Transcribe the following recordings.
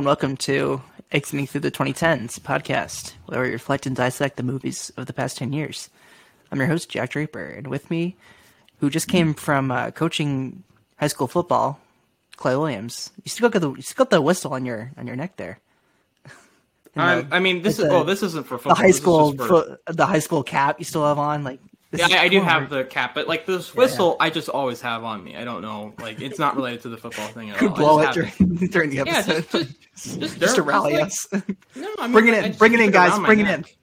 and welcome to Exiting Through the 2010s podcast, where we reflect and dissect the movies of the past 10 years. I'm your host, Jack Draper, and with me, who just came from uh, coaching high school football, Clay Williams. You still got the you still got the whistle on your on your neck there. I, I mean, this is the- oh, this isn't for football. The high is school for- fo- the high school cap you still have on, like this yeah, I, I do have the cap, but like this whistle, I just always have on me. I don't know, like it's not related to the football thing at all. I blow it just have during, during the Yeah, episode. just, just, just, just to just rally like- us. No, I mean, Bring it in, just bring it keep in, guys. around my Bring it neck.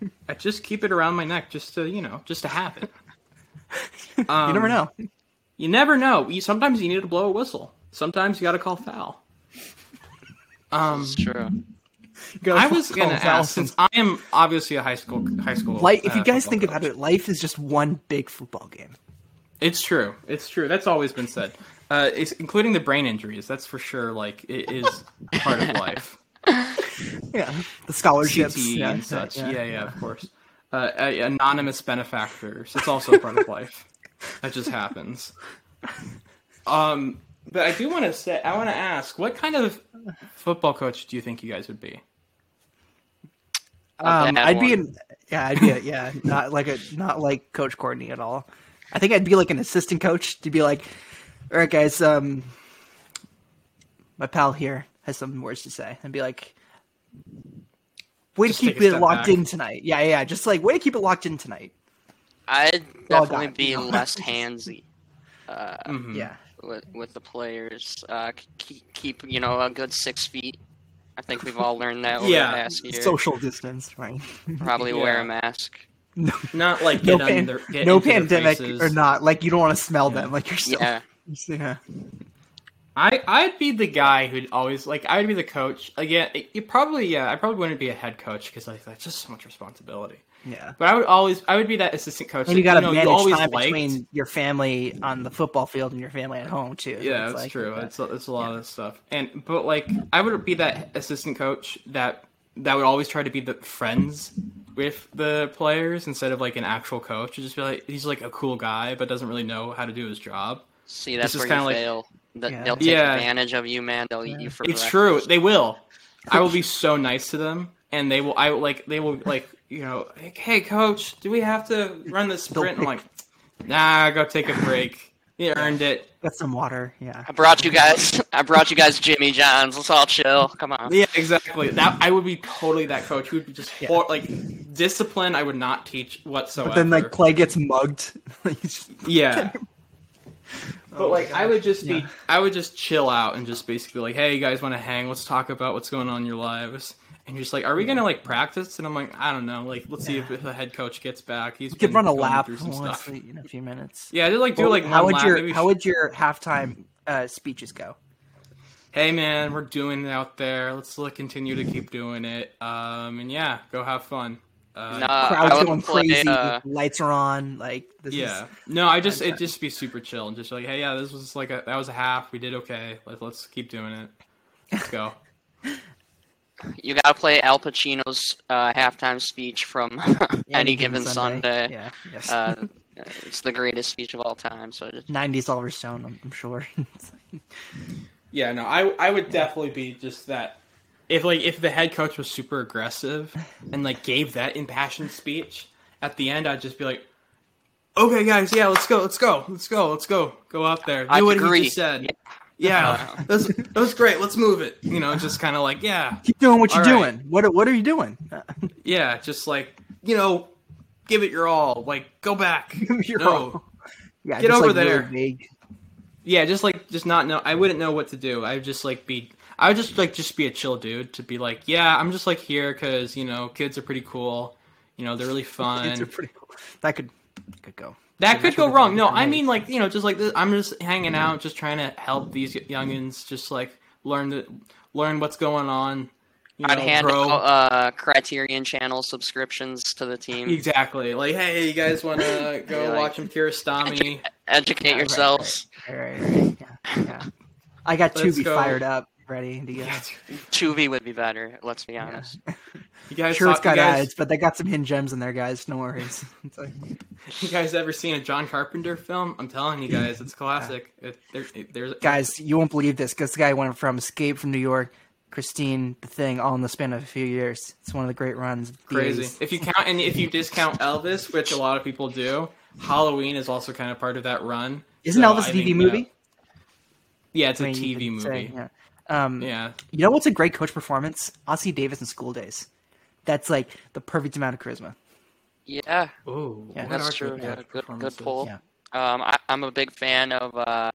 in. I just keep it around my neck, just to you know, just to have it. You Um, never know. You never know. You, sometimes you need to blow a whistle. Sometimes you got to call foul. Um, It's true. I was gonna Call foul ask since I am obviously a high school high school. Life, if you uh, guys think coach. about it, life is just one big football game. It's true. It's true. That's always been said. Uh, it's, including the brain injuries. That's for sure. Like it is part of life. Yeah, the scholarships CTE yeah, and such. Yeah, yeah, of course. Uh, uh, anonymous benefactors. It's also part of life. That just happens. Um, but I do want to say, I want to ask, what kind of football coach do you think you guys would be? Um, I'd be one. in, yeah, I'd be a, yeah, not like a not like Coach Courtney at all. I think I'd be like an assistant coach to be like, all right, guys, um, my pal here has some words to say, and be like, way Just to keep it locked back. in tonight. Yeah, yeah, just like way to keep it locked in tonight. I'd Well definitely done. be less handsy uh, Mhm. Yeah, with with the players. Uh, keep, keep you know a good six feet. I think we've all learned that over Yeah. the past year. social distance, right? Probably wear a mask. Not like No, get pan- under, get no pandemic or not, like you don't want to smell them, like you're still. Yeah, yeah. I I'd be the guy who'd always like I'd be the coach again. You probably yeah I probably wouldn't be a head coach because like that's just so much responsibility. Yeah. But I would always I would be that assistant coach. And that, you got to know, manage always time liked. between your family on the football field and your family at home too. Yeah, It's that's like- true. It's a, it's a lot of stuff. And but like I would be that assistant coach that that would always try to be the friends with the players instead of like an actual coach. Would just be like he's like a cool guy but doesn't really know how to do his job. see that's where kinda you like- fail. Th- Yeah. They'll take Yeah. advantage of you, man. They'll eat you for. It's breakfast. true. They will. I will be so nice to them, and they will. I will, like. They will like. You know. Like, hey, coach, do we have to run the sprint? I'm like, nah. Go take a break. You earned it. Got some water. Yeah. I brought you guys. I brought you guys Jimmy Johns. Let's all chill. Come on. Yeah, exactly. That I would be totally that coach who would be just Yeah. hor- like discipline. I would not teach whatsoever. But then like Clay gets mugged. Yeah. Oh But my like I would just be, Yeah. I would just chill out and just basically like, hey, you guys want to hang? Let's talk about what's going on in your lives. And you're just like, are we gonna like practice? And I'm like, I don't know. Like, let's see if the head coach gets back. He's You could run a lap through some stuff. in a few minutes. Yeah, just like do Well, like how one would lap, your maybe how would your halftime uh, speeches go? hey man, we're doing it out there. Let's like continue to keep doing it. Um, and yeah, go have fun. Uh, Nah, Crowd's I would going play, crazy. uh, lights are on. Like this yeah. is No, I just it just be super chill and just like, hey, yeah, this was like a that was a half. We did okay. Like, let's keep doing it. Let's go. You gotta play Al Pacino's uh, halftime speech from any given Sunday. Yeah. Yes. Uh, it's the greatest speech of all time. So just, 90s Oliver Stone. I'm, I'm sure. Yeah, no, I I would definitely be just that. If like if the head coach was super aggressive and like gave that impassioned speech at the end, I'd just be like, "Okay, guys, yeah, let's go, let's go, let's go, let's go, go out there, do I what agree. he just said." Yeah, that was, that was great. Let's move it. You know, just kind of like, yeah, Keep doing what you're All right. doing. What what are you doing? yeah, just like you know, give it your all. Like, go back. You're no. wrong. Yeah, Get just, over like, there. vague. Yeah, just like just not know. I wouldn't know what to do. I would just like be. I would just like just be a chill dude to be like, yeah, I'm just like here because you know kids are pretty cool. You know they're really fun. Kids are pretty cool. That could could go. That could go wrong. No, I mean like you know just like this, I'm just hanging out, just trying to help these youngins just like learn the learn what's going on. You know, I'd hand grow. out uh, Criterion Channel subscriptions to the team. Exactly. Like, hey, you guys want to go Yeah, like- watch some Kiarostami? Educate Yeah, yourselves. Right, right, right. Yeah, yeah. I got Let's Tubi go. fired up, ready to go. Yeah, Tubi would be better. Let's be honest. you guys, Sure, it's saw- you got guys, ads, but they got some hidden gems in there, guys. No worries. It's like, You guys ever seen a John Carpenter film? I'm telling you guys, it's classic. It, there, it, there's guys, you won't believe this because the guy went from Escape from New York Christine, The Thing, all in the span of a few years. It's one of the great runs. Crazy. 80s. If you count and if you discount Elvis, which a lot of people do, Halloween is also kind of part of that run. Isn't So Elvis I a TV movie? that- yeah, it's a I mean, you TV could say, movie. yeah. Um, Yeah. You know what's a great coach performance? Ossie Davis in School Daze. That's like the perfect amount of charisma. Yeah, Ooh, Yeah, that's true. good Yeah, good, good pull. Yeah. Um, I, I'm a big fan of. Uh,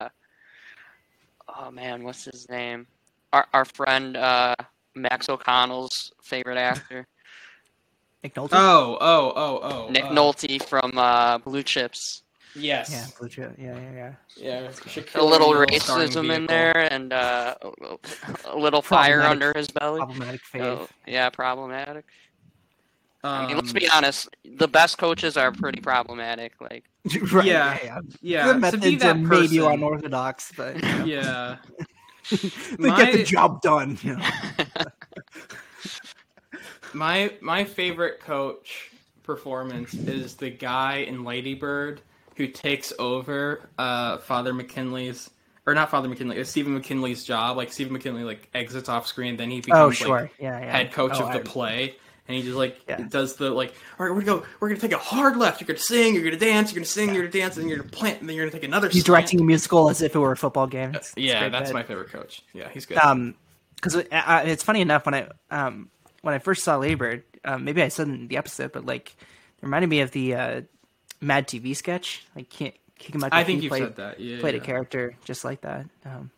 oh man, what's his name? Our our friend uh, Max O'Connell's favorite actor, Nick Nolte. Oh, oh, oh, oh. Nick uh, Nolte from uh, Blue Chips. Yes. yeah, Blue Chip. Yeah, yeah, yeah. Yeah. Shaquille A little O'Neal racism in there, and uh, a little fire under his belly. Problematic fave. Oh, yeah, problematic. I mean, let's Um, be honest. The best coaches are pretty problematic. Like, right, yeah. yeah. Yeah. the to be methods that are maybe unorthodox, but you know, Yeah. they get the job done. You know? My my favorite coach performance is the guy in Lady Bird who takes over uh, Father McKinley's or not Father McKinley, it's Stephen McKinley's job. Like Stephen McKinley like exits off screen, then he becomes Oh, like yeah, yeah. head coach Oh, of the I- play. And he just like Yeah. does the like, all right, we're gonna go. We're gonna take a hard left. You're gonna sing. You're gonna dance. You're gonna sing. You're gonna dance, and then you're gonna plant, and then you're gonna take another. He's slant. directing a musical as if it were a football game. It's- it's Yeah, great that's my favorite coach. Yeah, he's good. um because uh, it's funny enough when I um when I first saw Labor, um, maybe I said in the episode, but like it reminded me of the uh, Mad TV sketch. Like can't kick him out. I think you said that. Yeah, played yeah. a character just like that. Um,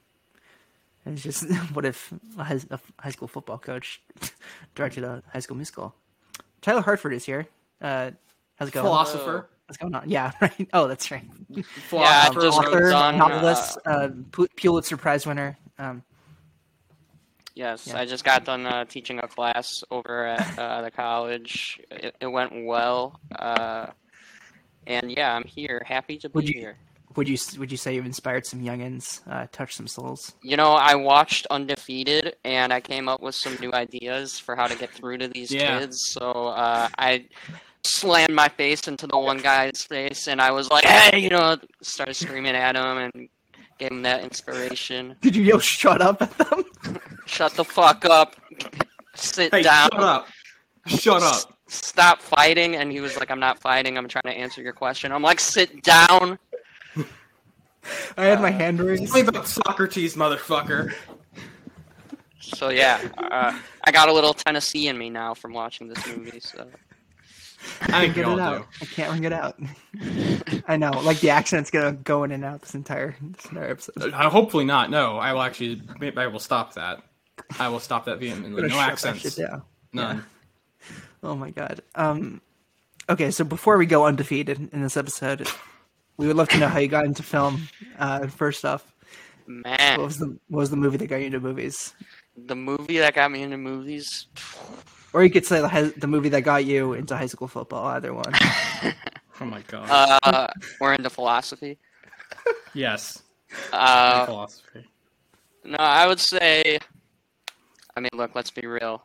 it's just what if a high, school football coach directed a high school musical? Tyler Hartford is here. Uh, how's it going? philosopher. What's going on? Yeah, right. Oh, that's right. Yeah, Philosopher. just Author, wrote novelist, uh, Pu- Pulitzer Prize winner. Um, yes, Yeah. I just got done uh, teaching a class over at uh, the college. It, it went well, uh, and yeah, I'm here, happy to be Would you- here. would you would you say you've inspired some youngins, uh, touched some souls? You know, I watched Undefeated, and I came up with some new ideas for how to get through to these Yeah. kids. So uh, I slammed my face into the one guy's face, and I was like, "Hey!" You know, started screaming at him and gave him that inspiration. Did you yell "shut up" at them? Shut the fuck up. Sit Hey, down. shut up. Shut up. Stop fighting. And he was like, I'm not fighting. I'm trying to answer your question. I'm like, sit down. I had my hand raised. Tell me about Socrates, motherfucker. So yeah, uh, I got a little Tennessee in me now from watching this movie. So I think we Get all it do. out. I can't ring it out. I know, like the accent's gonna go in and out this entire this entire episode. Uh, hopefully not. No, I will actually. I will stop that. I will stop that vehemently. No shut that accents. shit down. None. Oh my god. Um, okay, so before we go undefeated in this episode, we would love to know how you got into film. Uh, first off, what man, was the what was the movie that got you into movies? the movie that got me into movies. Or you could say the, the movie that got you into high school football. Either one. Oh my god. Uh, we're into philosophy. yes. Uh, philosophy. no, I would say. I mean, look, let's be real.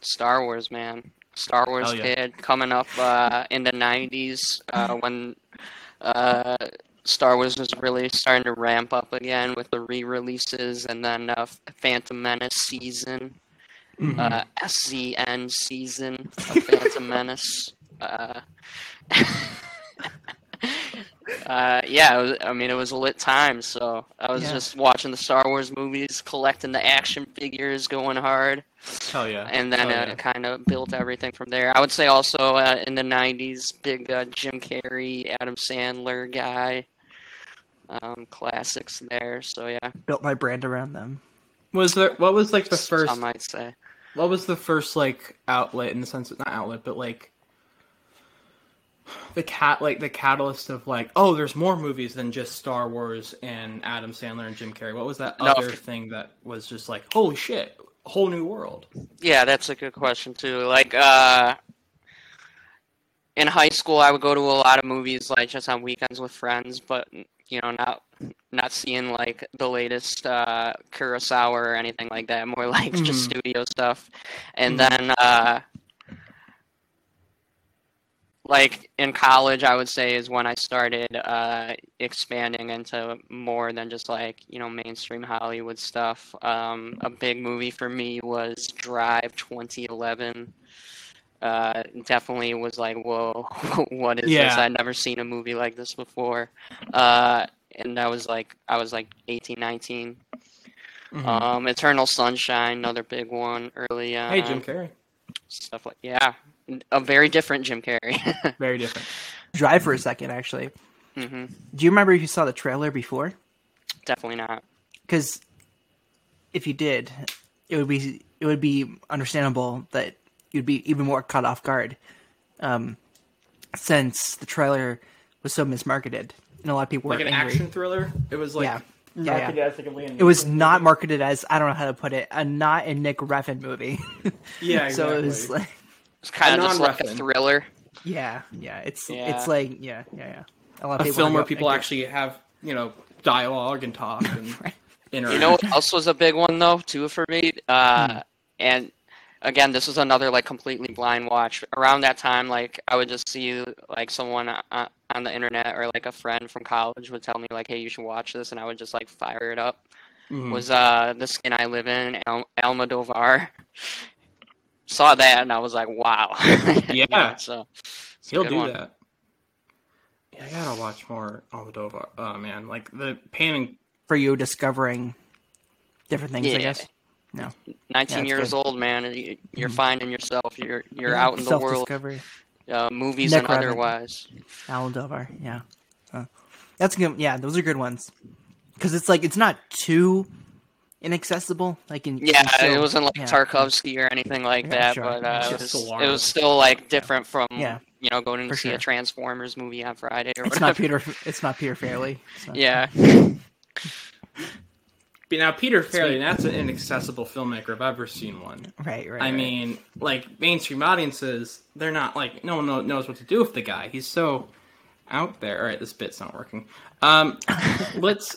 Star Wars, man. Star Wars yeah. kid coming up uh, in the '90s uh, when uh, Star Wars was really starting to ramp up again with the re-releases, and then uh, Phantom Menace season, uh, SCN season of Phantom Menace. Uh, yeah, it was, I mean, it was a lit time. So I was Yeah. just watching the Star Wars movies, collecting the action figures, going hard, Hell yeah. and then Hell uh, yeah. kind of built everything from there. I would say also uh, in the '90s, big uh, Jim Carrey, Adam Sandler guy, um, classics there. So yeah, Built my brand around them. was there? What was like the first? I might say. What was the first like outlet in the sense of not outlet, but like the cat like the catalyst of like oh there's more movies than just Star Wars and Adam Sandler and Jim Carrey. What was that No, other thing that was just like holy shit, a whole new world? Yeah, that's a good question too. Like uh in high school I would go to a lot of movies like just on weekends with friends, but you know, not not seeing like the latest uh Kurosawa or anything like that, more like just studio stuff. And then uh like in college, I would say is when I started uh, expanding into more than just like you know mainstream Hollywood stuff. Um, a big movie for me was Drive 2011. Uh, definitely was like, whoa, what is this? I'd never seen a movie like this before. Uh, and I was like, I was like 18, 19. Mhm. Um, Eternal Sunshine, another big one early on. hey, Jim Carrey. Stuff like yeah, a very different Jim Carrey. Very different. Drive for a second, actually. hmm Do you remember if you saw the trailer before? Definitely not. Because if you did, it would be it would be understandable that you'd be even more caught off guard, um, since the trailer was so mismarketed and a lot of people were Like were an angry. action thriller. It was like Yeah. Yeah, marketed yeah. as like a It was Neeson not marketed as I don't know how to put it a not a Nick Refn movie. Yeah, so it was like It's kind of just like a thriller. yeah, yeah. It's Yeah. it's like yeah, yeah, yeah. A lot a people film where people agree. actually have you know dialogue and talk and interact. You know what else was a big one though too for me? Uh, And again, this was another like completely blind watch. Around that time, like I would just see like someone uh, on the internet or like a friend from college would tell me like, "Hey, you should watch this," and I would just like fire it up. Mhm. Was uh the skin I live in, El- Almodovar. Saw that and I was like, "Wow." You know, Yeah. so it's He'll do one. that. Yeah, I gotta watch more Almodovar. Oh man, like the painting. for you discovering different things. I guess. No, 19 Yeah, years good. old, man. and you- You're Mhm. finding yourself. You're you're out in the world, self-discovery. uh, movies Nick and Revan. otherwise. Almodovar, yeah, Huh. that's good. Yeah, those are good ones because it's like it's not too inaccessible. Like in Yeah, in it wasn't like yeah. Tarkovsky or anything like Yeah, that, sure. but uh, it, was, it was still like different from Yeah. you know going to see sure. a Transformers movie on Friday or It's whatever. not Peter. It's not Peter Farrelly. Not- yeah, But now Peter Farrelly, that's an inaccessible filmmaker if I've ever seen one. right, right. I right. mean, like mainstream audiences, they're not like no one knows what to do with the guy. He's so out there. All right, this bit's not working. Um, let's.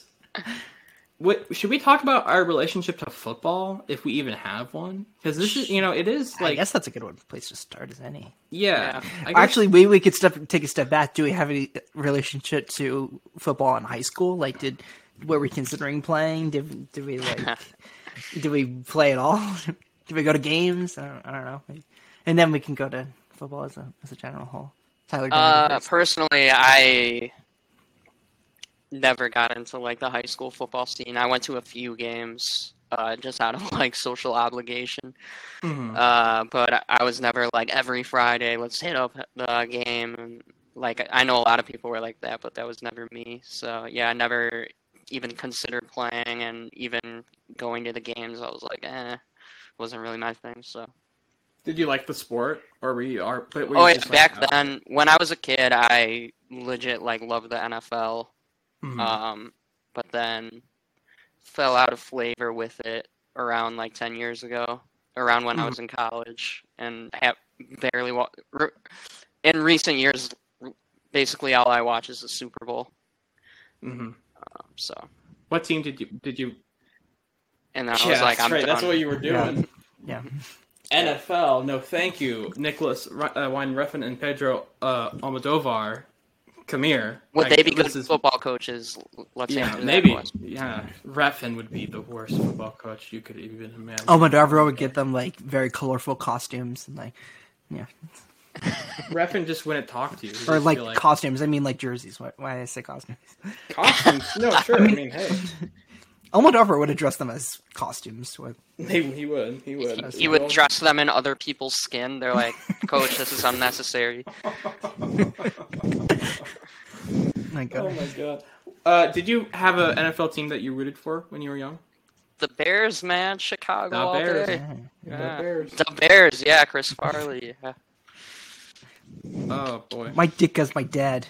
What should we talk about our relationship to football if we even have one? Because this is, you know, it is like I like, guess that's a good one place to start as any. yeah. I guess- Actually, maybe we could step take a step back. Do we have any relationship to football in high school? Like, did were we considering playing? Did did we like did we play at all? did we go to games? I don't, I don't know. And then we can go to football as a as a general whole. Tyler, do you want to go uh, personally, I never got into like the high school football scene. I went to a few games. Uh, just out of like social obligation, Mhm. uh, but I- was never like every Friday. Let's hit up the game, and like I know a lot of people were like that, but that was never me. So yeah, I never even considered playing, and even going to the games, I was like, eh, wasn't really my thing. So. Did you like the sport, or were you? Were Oh yeah, back like, then when I was a kid, I legit like loved the NFL. Mhm. Um, but then fell out of flavor with it around like ten years ago, around when I Mhm. was in college, and have barely wa- re- in recent years. Basically, all I watch is the Super Bowl. Mhm. Um, so, What team did you did you? and then I yeah, was like, that's I'm right. That's what you were doing. Yeah. NFL, no, thank you, Nicholas uh, Winding Refn and Pedro uh, Almodovar. Come here. Would I- they be good this is- football coaches? Let's Yeah, maybe. Yeah, Refn would be the worst football coach you could even imagine. Oh, Almodovar would get them like very colorful costumes and like yeah, Refn just wouldn't talk to you. He'd or like, like costumes. I mean like jerseys. Why, why did I say costumes? costumes. No, sure. I mean, hey, Almodovar would have dressed them as costumes. With he, he would. He would. He would dress them in other people's skin. They're like, Coach, this is unnecessary. my God. Oh my god. Uh, did you have an NFL team that you rooted for when you were young? The Bears, man, Chicago The all Bears. day. Yeah. Yeah. The Bears. The Bears, yeah, Chris Farley. Yeah. Oh boy. My dick Ditka's my dad.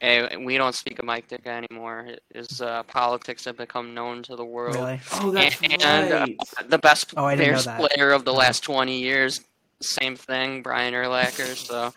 Hey, we don't speak of Mike Ditka anymore. His uh, politics have become known to the world. Really? Oh, that's And, uh. The best Oh, I didn't know Bears that. player of the last 20 years, same thing, Brian Urlacher. So,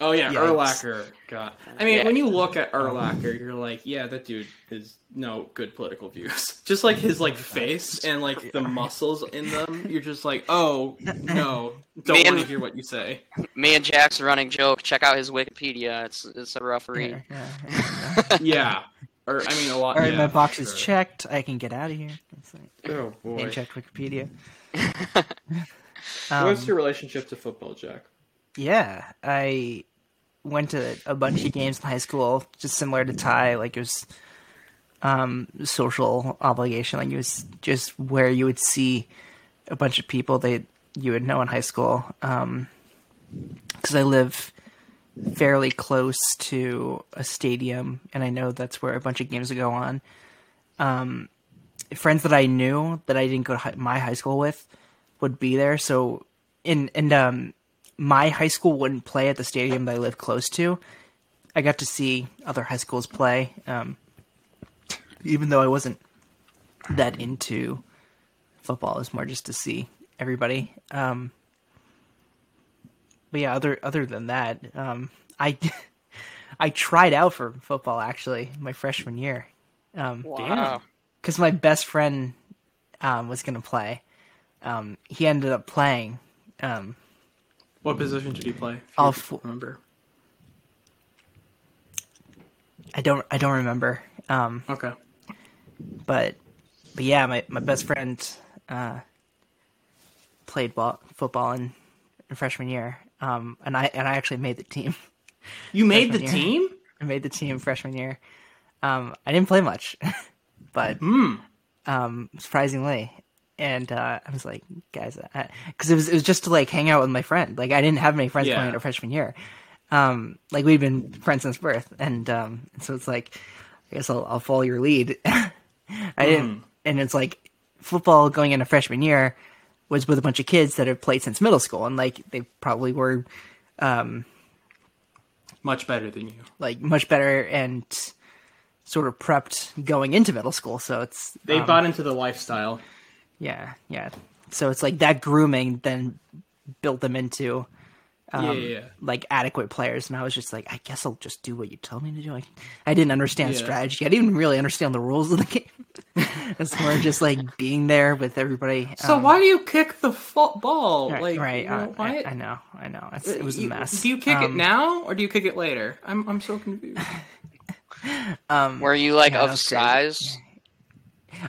Oh yeah, Yikes. Urlacher. God, I mean, Yeah. when you look at Urlacher, you're like, yeah, that dude has no good political views. Just like his like face and like the muscles in them, you're just like, oh no, don't want to hear what you say. Me and Jack's running joke. Check out his Wikipedia. It's it's a rough read. Yeah, yeah, yeah. Yeah, or I mean, a lot. All right, yeah, my box is sure. checked. I can get out of here. Like, Oh boy. and check Wikipedia. Um, What's your relationship to football, Jack? Yeah, I went to a bunch of games in high school, just similar to Ty. Like it was um, social obligation. Like it was just where you would see a bunch of people that you would know in high school. Because I live fairly close to a stadium, and I know that's where a bunch of games would go on. Um, friends that I knew that I didn't go to my high school with would be there. So in and um, my high school wouldn't play at the stadium that I live close to. I got to see other high schools play, um, even though I wasn't that into football. It was more just to see everybody. Um, but yeah, other other than that, um, I I tried out for football actually my freshman year Wow. because my best friend um, was gonna play. Um, he ended up playing. Um, What position did he play? I'll remember. I don't I don't remember. Um, Okay. but but yeah, my, my best friend uh, played ball, football in, in freshman year. Um, and I and I actually made the team. You made the year. team? I made the team freshman year. Um, I didn't play much, but Hmm. um, surprisingly, and uh, I was like, guys, because it was it was just to like hang out with my friend. Like I didn't have many friends Yeah. playing at freshman year. Um, like we've been friends since birth, and um, so it's like, I guess I'll, I'll follow your lead. I didn't, and it's like football going into freshman year was with a bunch of kids that have played since middle school, and like they probably were Much better than you. like much better and sort of prepped going into middle school. So it's They um, bought into the lifestyle. Yeah, yeah. So it's like that grooming then built them into um, yeah, yeah, yeah. like adequate players, and I was just like, I guess I'll just do what you tell me to do. I, I didn't understand Yeah. strategy. I didn't even really understand the rules of the game. it's more just like being there with everybody. So um, why do you kick the football? Right, like, right. you know, uh, why? I, I know, I know. It's, it was a You- mess. Do you kick it Um, now or do you kick it later? I'm I'm so confused. Um, Were you like Yeah, of that's crazy. size?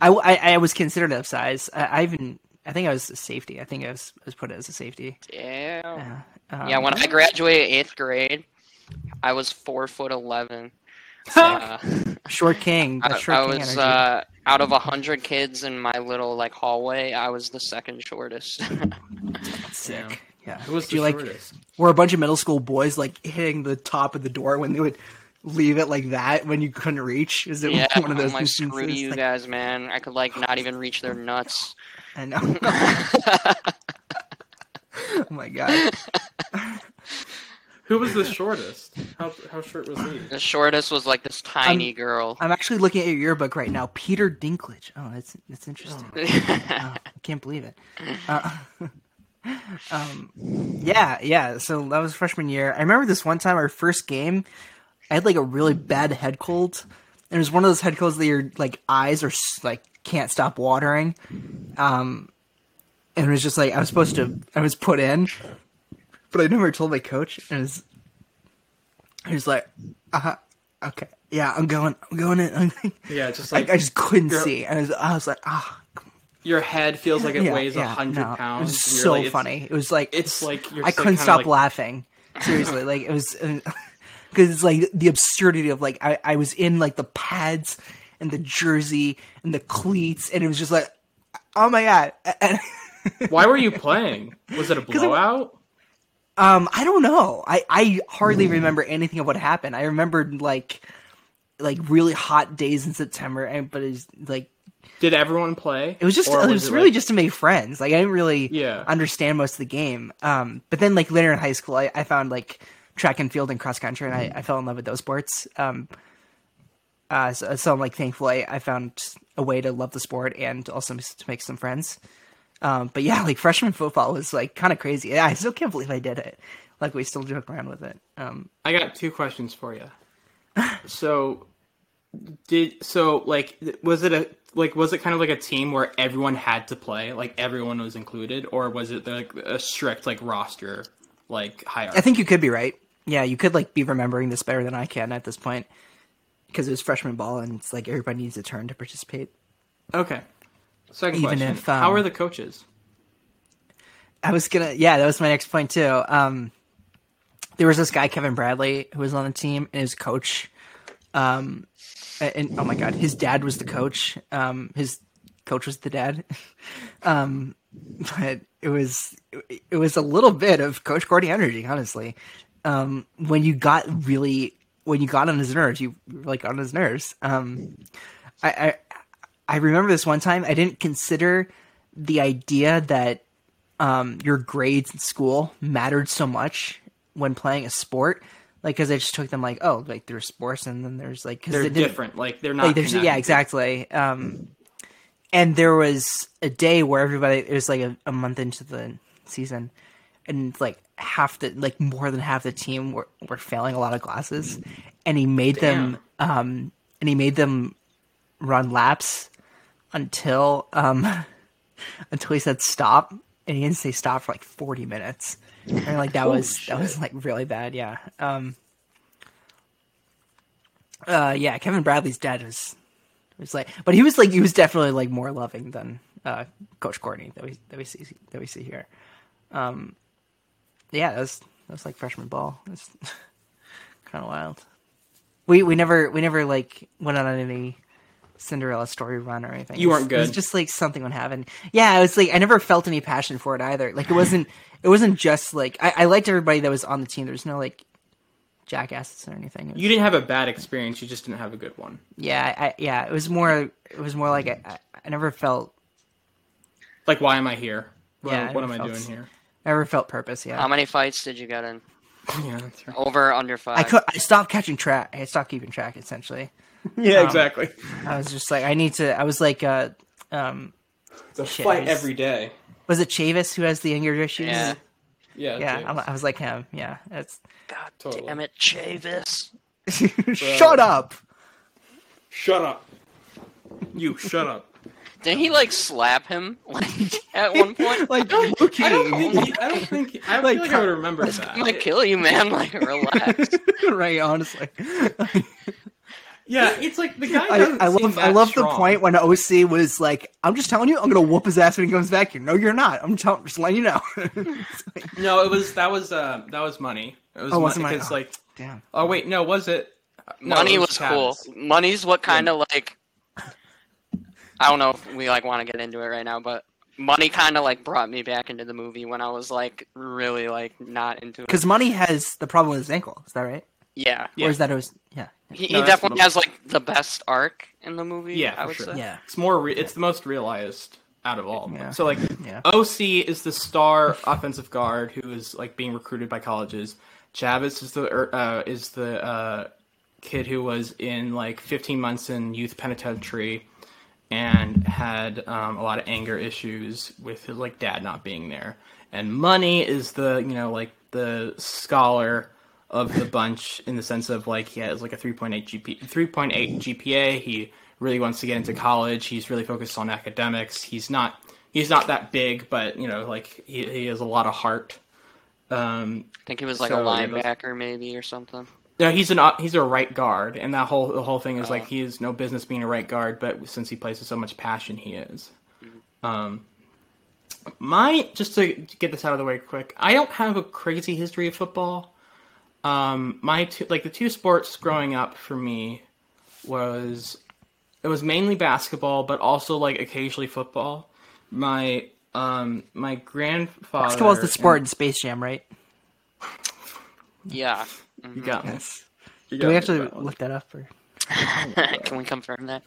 I, I, I was considered of size. I, I even I think I was a safety. I think I was, I was put as a safety. Damn. Yeah. Um, Yeah, when I graduated eighth grade, I was four foot eleven. Uh, Short King. I, Short I King was uh, out of a hundred kids in my little like hallway. I was the second shortest. sick. Yeah. Who was Do the you like shortest? were a bunch of middle school boys like hitting the top of the door when they would leave it like that when you couldn't reach? Is it yeah, one of those I'm like screw you Like, guys, man. I could like not even reach their nuts. I know. oh my god. Who was the shortest? How how short was he? The shortest was like this tiny girl. I'm actually looking at your yearbook right now. Peter Dinklage. Oh, that's that's interesting. Oh, I can't believe it. Uh, um, yeah, yeah. So that was freshman year. I remember this one time, our first game. I had like a really bad head cold. And it was one of those head colds that your like eyes are like can't stop watering. Um, and it was just like I was supposed to. I was put in, but I never told my coach. And it was, he was like, "Uh huh, okay, yeah, I'm going. I'm going in." Yeah, just Like like I just couldn't see. I was, I was like, ah, your head feels like it yeah, weighs a yeah, hundred no. pounds. It was so like, funny. It was like It's like I couldn't stop like- laughing. Seriously, like it was because it's like the absurdity of like I, I was in like the pads and the jersey and the cleats, and it was just like, oh my god. And, Why were you playing? Was it a it- blowout? um, I don't know. I I hardly remember anything of what happened. I remembered like like really hot days in September, and but it's like Did everyone play? It was just it was it really like- just to make friends. Like I didn't really Yeah. understand most of the game. Um, but then like later in high school, I, I found like track and field and cross country, and I, I fell in love with those sports. Um, uh, so, so I'm like thankful I, I found a way to love the sport and also to make some friends. Um, but yeah, like freshman football was like kind of crazy. Yeah, I still can't believe I did it. Like we still joke around with it. Um, I got two questions for you. so, did so like was it a like was it kind of like a team where everyone had to play, like everyone was included, or was it like a strict like roster like hierarchy? I think you could be right. Yeah, you could like be remembering this better than I can at this point because it was freshman ball and it's like everybody needs a turn to participate. Okay. Second Even question: if, um, How are the coaches? I was gonna, yeah, that was my next point too. Um, there was this guy Kevin Bradley who was on the team, and his coach, um, and, oh my god, his dad was the coach. Um, his coach was the dad. um, but it was it was a little bit of Coach Gordy energy, honestly. Um, when you got really when you got on his nerves, you were like on his nerves. Um, I, I I remember this one time I didn't consider the idea that um, your grades in school mattered so much when playing a sport. Like, because I just took them like, oh, like there's sports, and then there's like, cause They're different. Like they're not. like there's yeah exactly um and there was a day where everybody it was like a, a month into the season and like half the like more than half the team were, were failing a lot of classes. And he made them um and he made them run laps until um until he said stop. And he didn't say stop for like 40 minutes. And like that was that was like really bad yeah. Um uh yeah kevin bradley's dad was was like but he was like he was definitely like more loving than uh coach courtney that we that we see that we see here. Um yeah that was that was like freshman ball it's kind of wild we we never we never like went on any Cinderella story run or anything. You It was- weren't It was just like something would happen. Yeah, I was like I never felt any passion for it either. Like it wasn't it wasn't just like I, I liked everybody that was on the team. There was no like jackasses or anything. Was- You didn't have a bad experience. You just didn't have a good one. yeah, I, yeah. It was more it was more like I, I, I never felt Like, why am I here? What, Yeah, what am I doing here? I never felt purpose. Yeah, How many fights did you get in? Yeah, that's right. Over, under five? I could I stopped catching track. I stopped keeping track essentially. Yeah, Um, exactly. I was just like I need to. I was like uh um It's a shit, fight he's- every day. was it Chavis who has the anger issues? Yeah. Yeah, Yeah, I'm- I was like him. Yeah, it's God Totally. damn it, Chavis. shut up. Shut up. You shut up. Didn't he like slap him like at one point? Like I don't think. okay, He, I don't think. I don't Like, feel like I would remember I'm that. gonna kill you, man. Like, relax. right? Honestly, Yeah, it's like the guy. I, doesn't I seem love I that love the point when OC was like, "I'm just telling you, I'm gonna whoop his ass when he comes back here." No, you're not. I'm telling, just letting you know. No, it was that was uh that was money. It was Oh, money money? because Oh. like Damn. oh wait no was it no, Money it was cool. Money's what kind of like. I don't know if we like want to get into it right now, but money kind of like brought me back into the movie when I was like really like not into it. Because Money has the problem with his ankle. Is that right? Yeah, Yeah. Or is that it was? Yeah. he, No, he definitely has like the best arc in the movie. Yeah, I would sure. say. Yeah. It's more. Re- it's the most realized out of all. of them. Yeah. So like Yeah. OC is the star offensive guard who is like being recruited by colleges. Chavis is the er, uh, is the uh, kid who was in like 15 months in youth penitentiary and had um, a lot of anger issues with his like dad not being there. And Money is the you know like the scholar of the bunch in the sense of like he has like a 3.8 GP 3.8 GPA. He really wants to get into college. He's really focused on academics. He's not he's not that big, but you know like he he has a lot of heart. Um, I think he was like So, a linebacker maybe or something. No, he's an he's a right guard, and that whole the whole thing is Oh. like he has no business being a right guard, but since he plays with so much passion, he is. Um, my just to get this out of the way quick, I don't have a crazy history of football. Um, my two, like the two sports growing up for me was it was mainly basketball, but also like occasionally football. My um my grandfather Basketball's the sport in Space Jam, right? Yeah. You got me. Yes. You Do we me have that look that up? Or? Can we confirm that?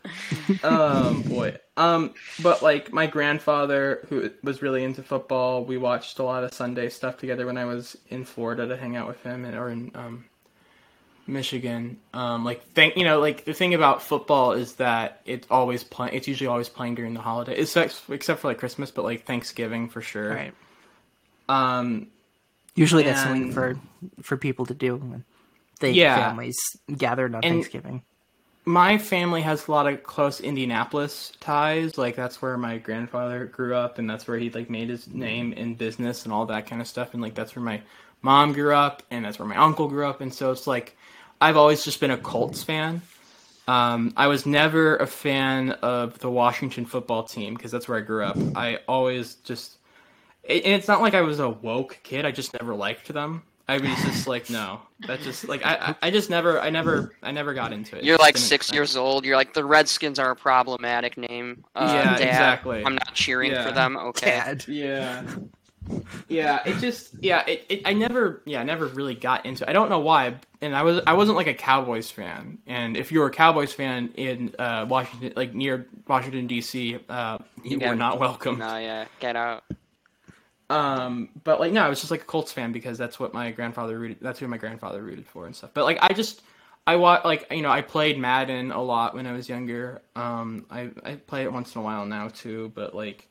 um boy um but like my grandfather who was really into football we watched a lot of sunday stuff together when i was in florida to hang out with him and or in um Michigan. Um, like think you know, like the thing about football is that it's always playing. It's usually always playing during the holiday, except except for like Christmas, but like Thanksgiving for sure. Right. Um, Usually that's something And- for for people to do when they Yeah. families gathered on And- Thanksgiving. my family has a lot of close Indianapolis ties. Like that's where my grandfather grew up, and that's where he like made his name in business and all that kind of stuff. And like that's where my mom grew up, and that's where my uncle grew up. And so it's like I've always just been a Colts fan. Um, I was never a fan of the Washington football team because that's where I grew up. I always just, and it's not like I was a woke kid. I just never liked them. I was just like, no, that's just like I, I I just never, I never, I never got into it. You're Just like didn't- six years old. You're like the Redskins are a problematic name. Uh, Yeah, Dad. exactly. I'm not cheering Yeah. for them. Okay. Dad. Yeah. Yeah, it just yeah, it, it I never yeah, I never really got into It. I don't know why. And I was I wasn't like a Cowboys fan. And if you were a Cowboys fan in uh Washington like near Washington DC, uh you Yeah. were not welcome. No, yeah, get out. Um but like no, I was just like a Colts fan because that's what my grandfather rooted that's who my grandfather rooted for and stuff. But like I just I wa- like you know I played Madden a lot when I was younger. Um, I I play it once in a while now too, but like,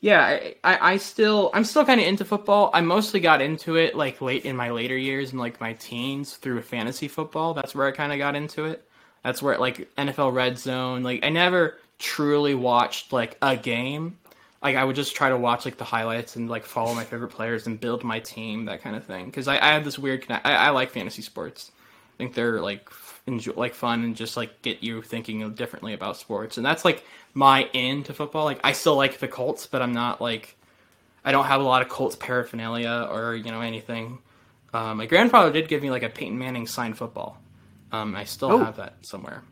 yeah, I I, I still I'm still kind of into football. I mostly got into it like late in my later years and like my teens through fantasy football. That's where I kind of got into it. That's where like NFL Red Zone. Like I never truly watched like a game. Like I would just try to watch like the highlights and like follow my favorite players and build my team, that kind of thing. Because I, I have this weird connect. I, I like fantasy sports. I think they're like enjoy, like fun and just like get you thinking differently about sports. And that's like my in to football. Like I still like the Colts, but I'm not like I don't have a lot of Colts paraphernalia or you know anything. Uh, my grandfather did give me like a Peyton Manning signed football. Um, I still Oh. have that somewhere.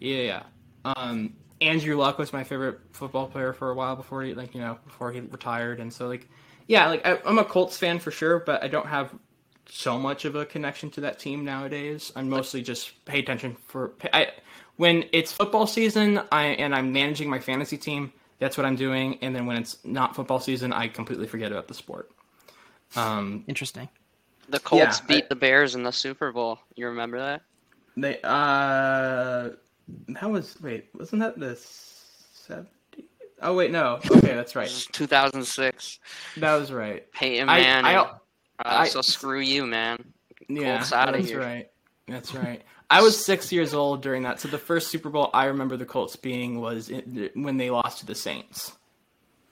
Yeah, yeah. Um, Andrew Luck was my favorite football player for a while before he like you know before he retired, and so like yeah, like I, I'm a Colts fan for sure, but I don't have so much of a connection to that team nowadays. I'm mostly just pay attention for I when it's football season. I and I'm managing my fantasy team. That's what I'm doing, and then when it's not football season, I completely forget about the sport. Um, Interesting. The Colts I- beat the Bears in the Super Bowl. You remember that? They uh that was wait, wasn't that the seventy Oh wait, no. Okay, that's right. 2006. That was right. Peyton I- Manning. I- uh, I- so screw you, man. Yeah, Colts outta that's here. right. That's right. I was six years old during that. So the first Super Bowl I remember the Colts being was in, when they lost to the Saints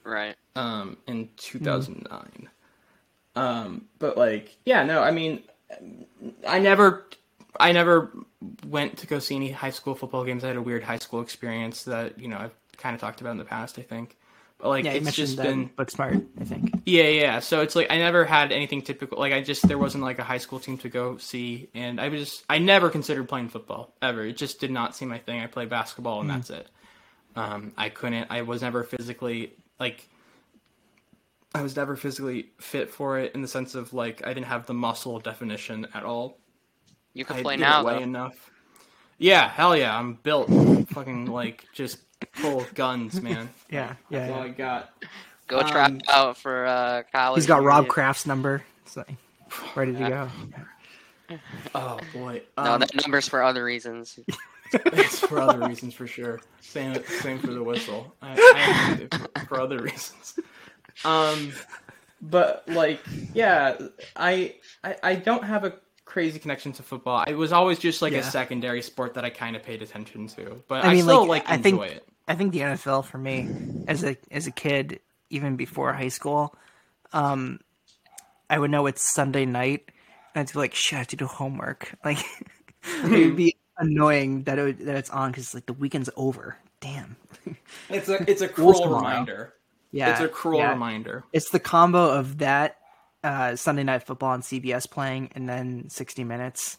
Right. um, in 2009. Um, but like, yeah, no, I mean, I never, I never went to go see any high school football games. I had a weird high school experience that you know I've kind of talked about in the past. I think, but like Yeah, it's just been book smart. I think. yeah, yeah. So it's like I never had anything typical. Like I just there wasn't like a high school team to go see, and I was just I never considered playing football ever. It just did not seem my thing. I played basketball and that's it. Um, I couldn't. I was never physically like. I was never physically fit for it in the sense of like I didn't have the muscle definition at all. You can I play didn't now, weigh though. enough. Yeah, hell yeah, I'm built, fucking like just full of guns, man. Yeah, yeah. That's all I got. Go try Um, out for uh, college. He's got Rob. Kraft's number. It's like ready to go. Oh boy. No, Um, that number's for other reasons. It's for other reasons, for sure. Same, same for the whistle. I, I have for other reasons. Um, but like, yeah, I, I, I don't have a crazy connection to football. It was always just like Yeah. a secondary sport that I kind of paid attention to. But I I, mean, still like, like, I think- enjoy it. I think the NFL for me as a as a kid, even before high school, um, I would know it's Sunday night, and I'd be like, "Shit, I have to do homework." Like, it would be annoying that it would, that it's on because like the weekend's over. Damn. It's a, it's a cruel reminder. Yeah, it's a cruel yeah. reminder. It's the combo of that uh, Sunday night football on CBS playing, and then 60 minutes.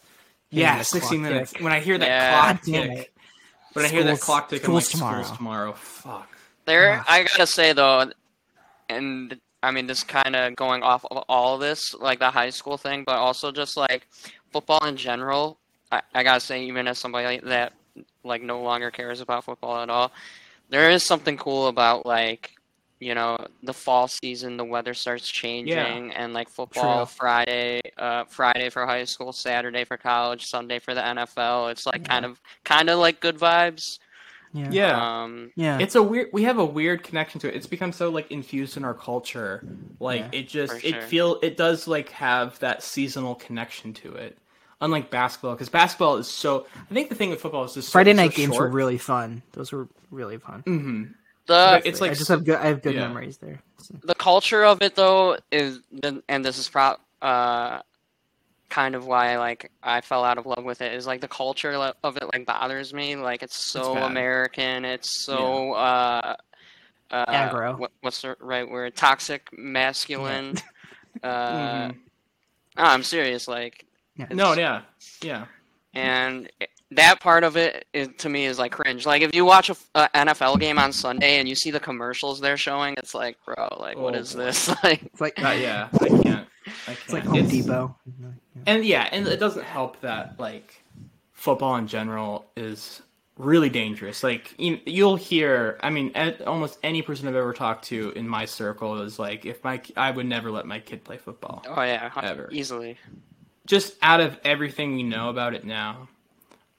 Yeah, sixty minutes. tick. When I hear that Yeah. clock tick, it. when I hear that clock tick, I'm like, school's tomorrow. school's tomorrow. Fuck. There, Ugh. I gotta say though, and I mean, this kind of going off of all this, like the high school thing, but also just like football in general. I, I gotta say, even as somebody that like no longer cares about football at all, there is something cool about like you know the fall season, the weather starts changing, and like football True. Friday, uh, Friday for high school, Saturday for college, Sunday for the NFL. It's like kind of kind of like good vibes. Yeah. Yeah. Um, Yeah. It's a weird. We have a weird connection to it. It's become so like infused in our culture. Like Yeah. it just For it sure. feel it does like have that seasonal connection to it. Unlike basketball, because basketball is so. I think the thing with football is just Friday so night games were really fun. Those were really fun. Mhm. The But it's like I just have good. I have good yeah. memories there. So- the culture of it though is and this is pro uh kind of why like I fell out of love with it is like the culture of it like bothers me like it's so bad. American it's so uh uh Aggro. what, what's the right word toxic masculine uh Mhm. no, I'm serious like Yeah. no, yeah, yeah. and it- that part of it, to me is like cringe like if you watch a, f- a NFL game on Sunday and you see the commercials they're showing it's like bro like what Oh, is boy. this like It's like Uh, yeah, I can't. I can't. it's like Home Depot. And yeah, and it doesn't help that like football in general is really dangerous. Like you, you'll hear, I mean, almost any person I've ever talked to in my circle is like, if my, I would never let my kid play football. oh yeah Ever. easily Just out of everything we know about it now.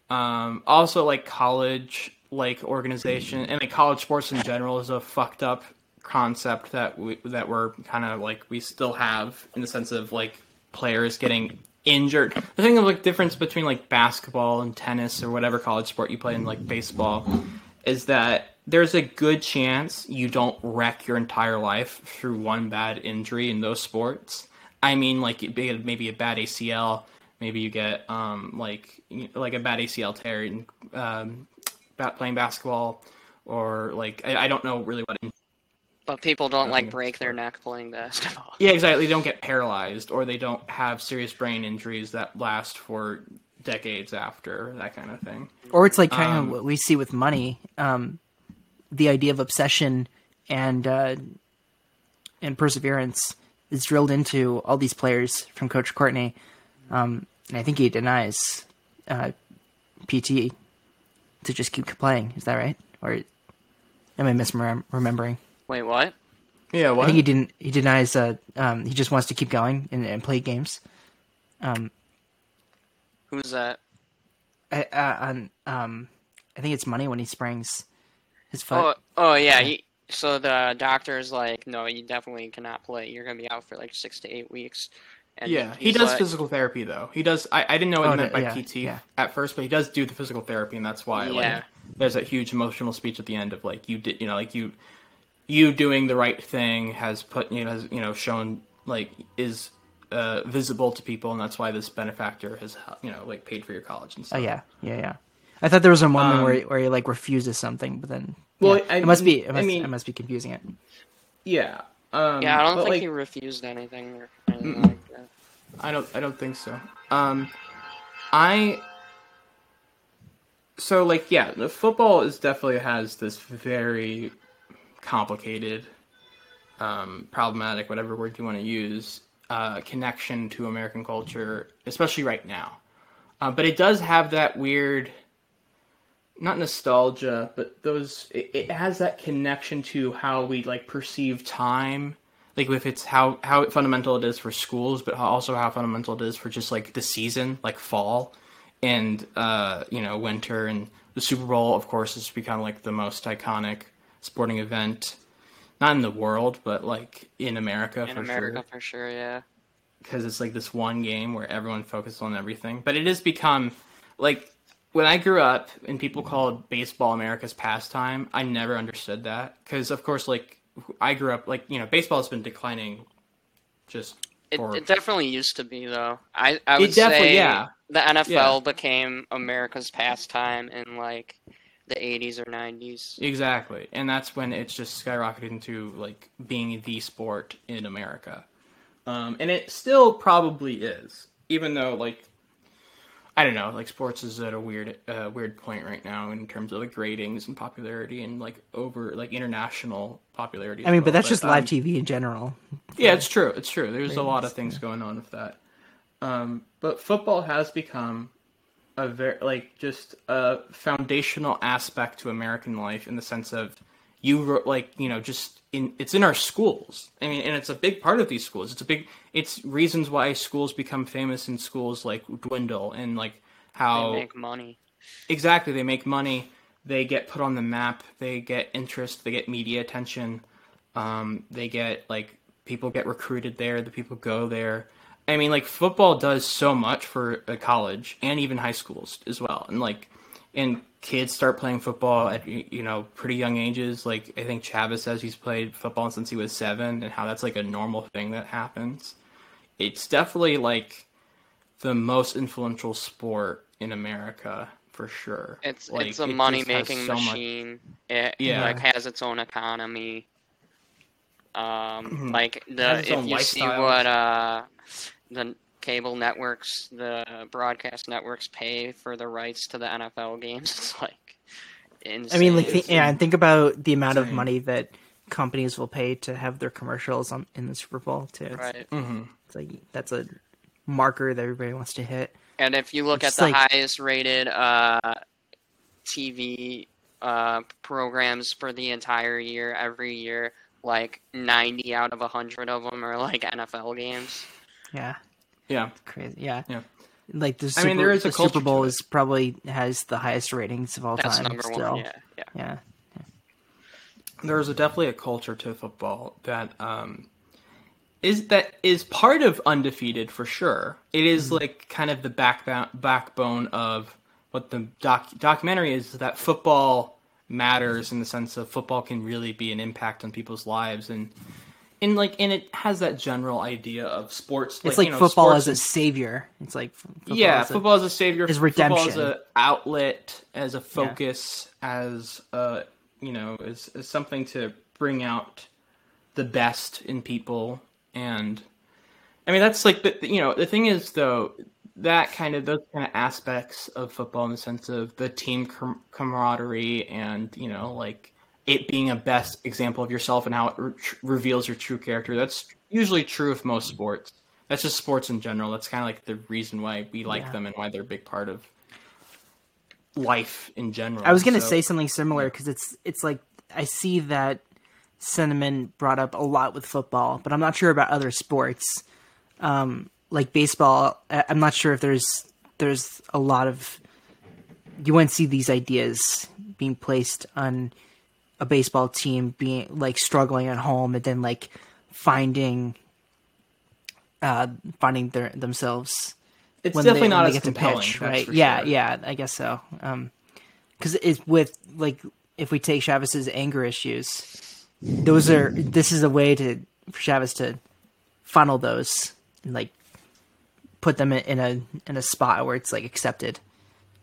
Um, also, like college, like organization and like college sports in general is a fucked up concept that we that we're kind of like we still have in the sense of like players getting injured. The thing of like difference between like basketball and tennis or whatever college sport you play in like baseball is that there's a good chance you don't wreck your entire life through one bad injury in those sports. I mean, like maybe a bad ACL, maybe you get um like like a bad ACL tear in um, playing basketball, or like I, I don't know really what. But people don't like break their neck playing basketball. Yeah, exactly. They don't get paralyzed, or they don't have serious brain injuries that last for decades after that kind of thing. Or it's like kind Um, of what we see with money. Um, the idea of obsession and uh, and perseverance is drilled into all these players from Coach Courtney, um, and I think he denies uh, PT to just keep playing. Is that right? Or am I misremembering? Wait, what? Yeah, I think he didn't. He denies. Uh, um, he just wants to keep going and, and play games. Um, Who's that? I, uh, on um, I think it's money when he springs his foot. Oh, oh yeah. He, so the doctor's like, no, you definitely cannot play. You're gonna be out for like six to eight weeks. And yeah, he he's does like- physical therapy though. He does. I, I didn't know what Oh, he meant by yeah, PT yeah. at first, but he does do the physical therapy, and that's why Yeah. like there's that huge emotional speech at the end of like you did, you know, like you you doing the right thing has put you know has you know shown like is uh, visible to people, and that's why this benefactor has you know like paid for your college and stuff. Oh stuff. yeah, yeah, yeah. I thought there was a moment Um, where he, where he like refuses something, but then Well, yeah. I it must be. mean- It I mean- I must be confusing it. yeah. Um, Yeah, I don't think like, he refused anything or like that. I don't. I don't think so. Um, I. So like yeah, the football is definitely has this very complicated, um, problematic, whatever word you want to use, uh, connection to American culture, especially right now. Uh, but it does have that weird, not nostalgia, but those. It, it has that connection to how we like perceive time like if it's how how fundamental it is for schools, but also how fundamental it is for just like the season, like fall and uh, you know winter and the Super Bowl. Of course, has become like the most iconic sporting event, not in the world, but like in America In for America, sure, for sure, yeah. because it's like this one game where everyone focuses on everything. But it has become like when I grew up and people called baseball America's pastime, I never understood that because of course like I grew up like you know baseball has been declining just It, for it definitely used to be though. I I would definitely- say yeah. the NFL Yeah. became America's pastime in like the 80s or 90s. exactly and that's when it's just skyrocketed into like being the sport in America um, and it still probably is even though like I don't know like sports is at a weird uh, weird point right now in terms of like ratings and popularity and like over like international popularity I mean, but well. that's just live um, TV in general. Yeah, it's true. It's true. There's a lot of Ratings, things going on with that. Um, but football has become a very like just a foundational aspect to American life in the sense of you like you know just in it's in our schools. I mean, and it's a big part of these schools. It's a big it's reasons why schools become famous and schools like dwindle and like how They make money. exactly. They make money. They get put on the map. They get interest. They get media attention. Um, they get like people get recruited there. The people go there. I mean like football does so much for a college and even high schools as well. And like and kids start playing football at you know pretty young ages like i think Chavis says he's played football since he was seven and how that's like a normal thing that happens it's definitely like the most influential sport in America for sure. It's Like, it's a it money making so much- machine. It Yeah. like has its own economy. Um, Mhm. like the if you see what uh the cable networks, the broadcast networks pay for the rights to the NFL games, it's like insane. I mean, like, It's yeah, and think about the amount of money that companies will pay to have their commercials on in the Super Bowl too. It's, right. Mhm. it's like that's a marker that everybody wants to hit. And if you look It's at the like- highest rated uh, TV uh, programs for the entire year, every year, like 90 out of 100 of them are like NFL games. Yeah, Yeah. crazy. Yeah, Yeah. Like the I mean, there is a the Super Bowl to it. is probably has the highest ratings of all That's time. number still. one. Yeah, yeah. yeah. There's a, definitely a culture to football that um, is that is part of undefeated for sure. It is like kind of the backbone backbone of what the doc, documentary is. That football matters in the sense of football can really be an impact on people's lives and. And like, and it has that general idea of sports. It's like you know, football as a savior. It's like football yeah, as a- football as a savior, is redemption football as an outlet, as a focus, as a you know, as, as something to bring out the best in people. And I mean, that's like the you know the thing is though that kind of those kind of aspects of football in the sense of the team com- camaraderie and you know like it being a best example of yourself and how it re- reveals your true character. That's usually true of most sports. That's just sports in general. That's kind of like the reason why we like Yeah. them and why they're a big part of life in general. I was gonna So- say something similar because it's it's like I see that sentiment brought up a lot with football, but I'm not sure about other sports. Um, like baseball, I'm not sure if there's there's a lot of you wouldn't see these ideas being placed on a baseball team being like struggling at home and then like finding uh finding their themselves it's definitely they, not as they get to compelling, pitch, right? Yeah, sure. yeah, I guess so. Um, because it's with like if we take Chavis's anger issues, those are this is a way to for Chavez to funnel those and like put them in, in a in a spot where it's like accepted.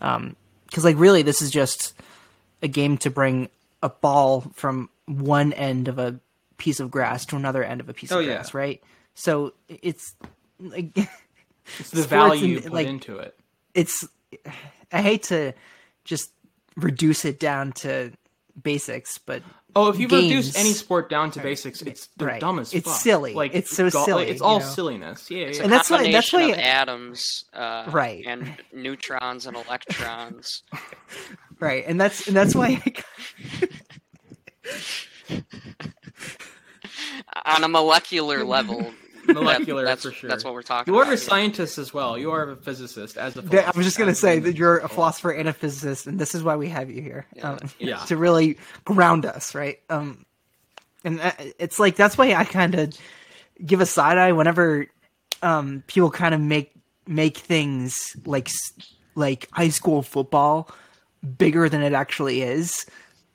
Um, because like really, this is just a game to bring a ball from one end of a piece of grass to another end of a piece Oh, of yeah. grass, right? So it's like. It's the value you and, put like, into it. it's I hate to just reduce it down to basics, but Oh, if you reduce any sport down to basics, it's they're Right. dumb as It's fuck. silly. Like It's so go- like, silly, it's you all know? silliness. Yeah, It's yeah. a And that's why- that's why- atoms, uh, Right. and neutrons and electrons. right, and that's and that's why On a molecular level, Molecular, that- that's, for sure. That's what we're talking You are about. a here. scientist as well. You are a physicist as a. I was just gonna say that you're a philosopher and a physicist, and this is why we have you here, um, Yeah. to really ground us, right? Um, and uh, it's like that's why I kind of give a side eye whenever um people kind of make make things like like high school football bigger than it actually is.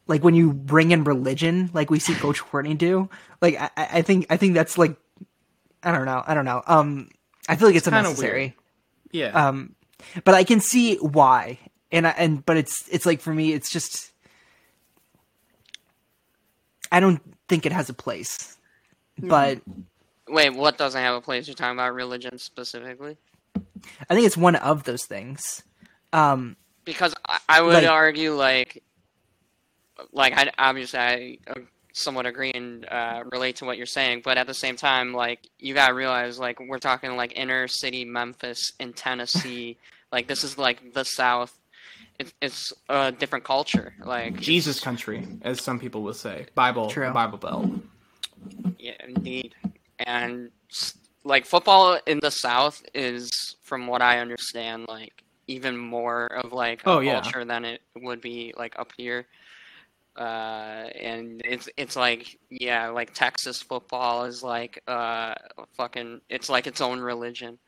Like when you bring in religion, like we see Coach Courtney do. Like I, I I think I think that's like I don't know I don't know. Um, I feel like it's, kinda unnecessary. Yeah. Um, but I can see why, and I, and but it's it's like for me, it's just I don't think it has a place. But Wait, what doesn't have a place? You're talking about religion specifically? I think it's one of those things. Um, Because I, I would Like- argue, like, like I obviously I uh, somewhat agree and uh, relate to what you're saying, but at the same time, like, you gotta realize, like, we're talking like inner city Memphis in Tennessee. like, this is like the South, it's it's a different culture. Like Jesus country, as some people will say. Bible, True. Bible Belt. Yeah, indeed. And like football in the South is, from what I understand, like even more of like a Oh, yeah. culture than it would be like up here. Uh, and it's it's like yeah, like Texas football is like uh fucking it's like its own religion.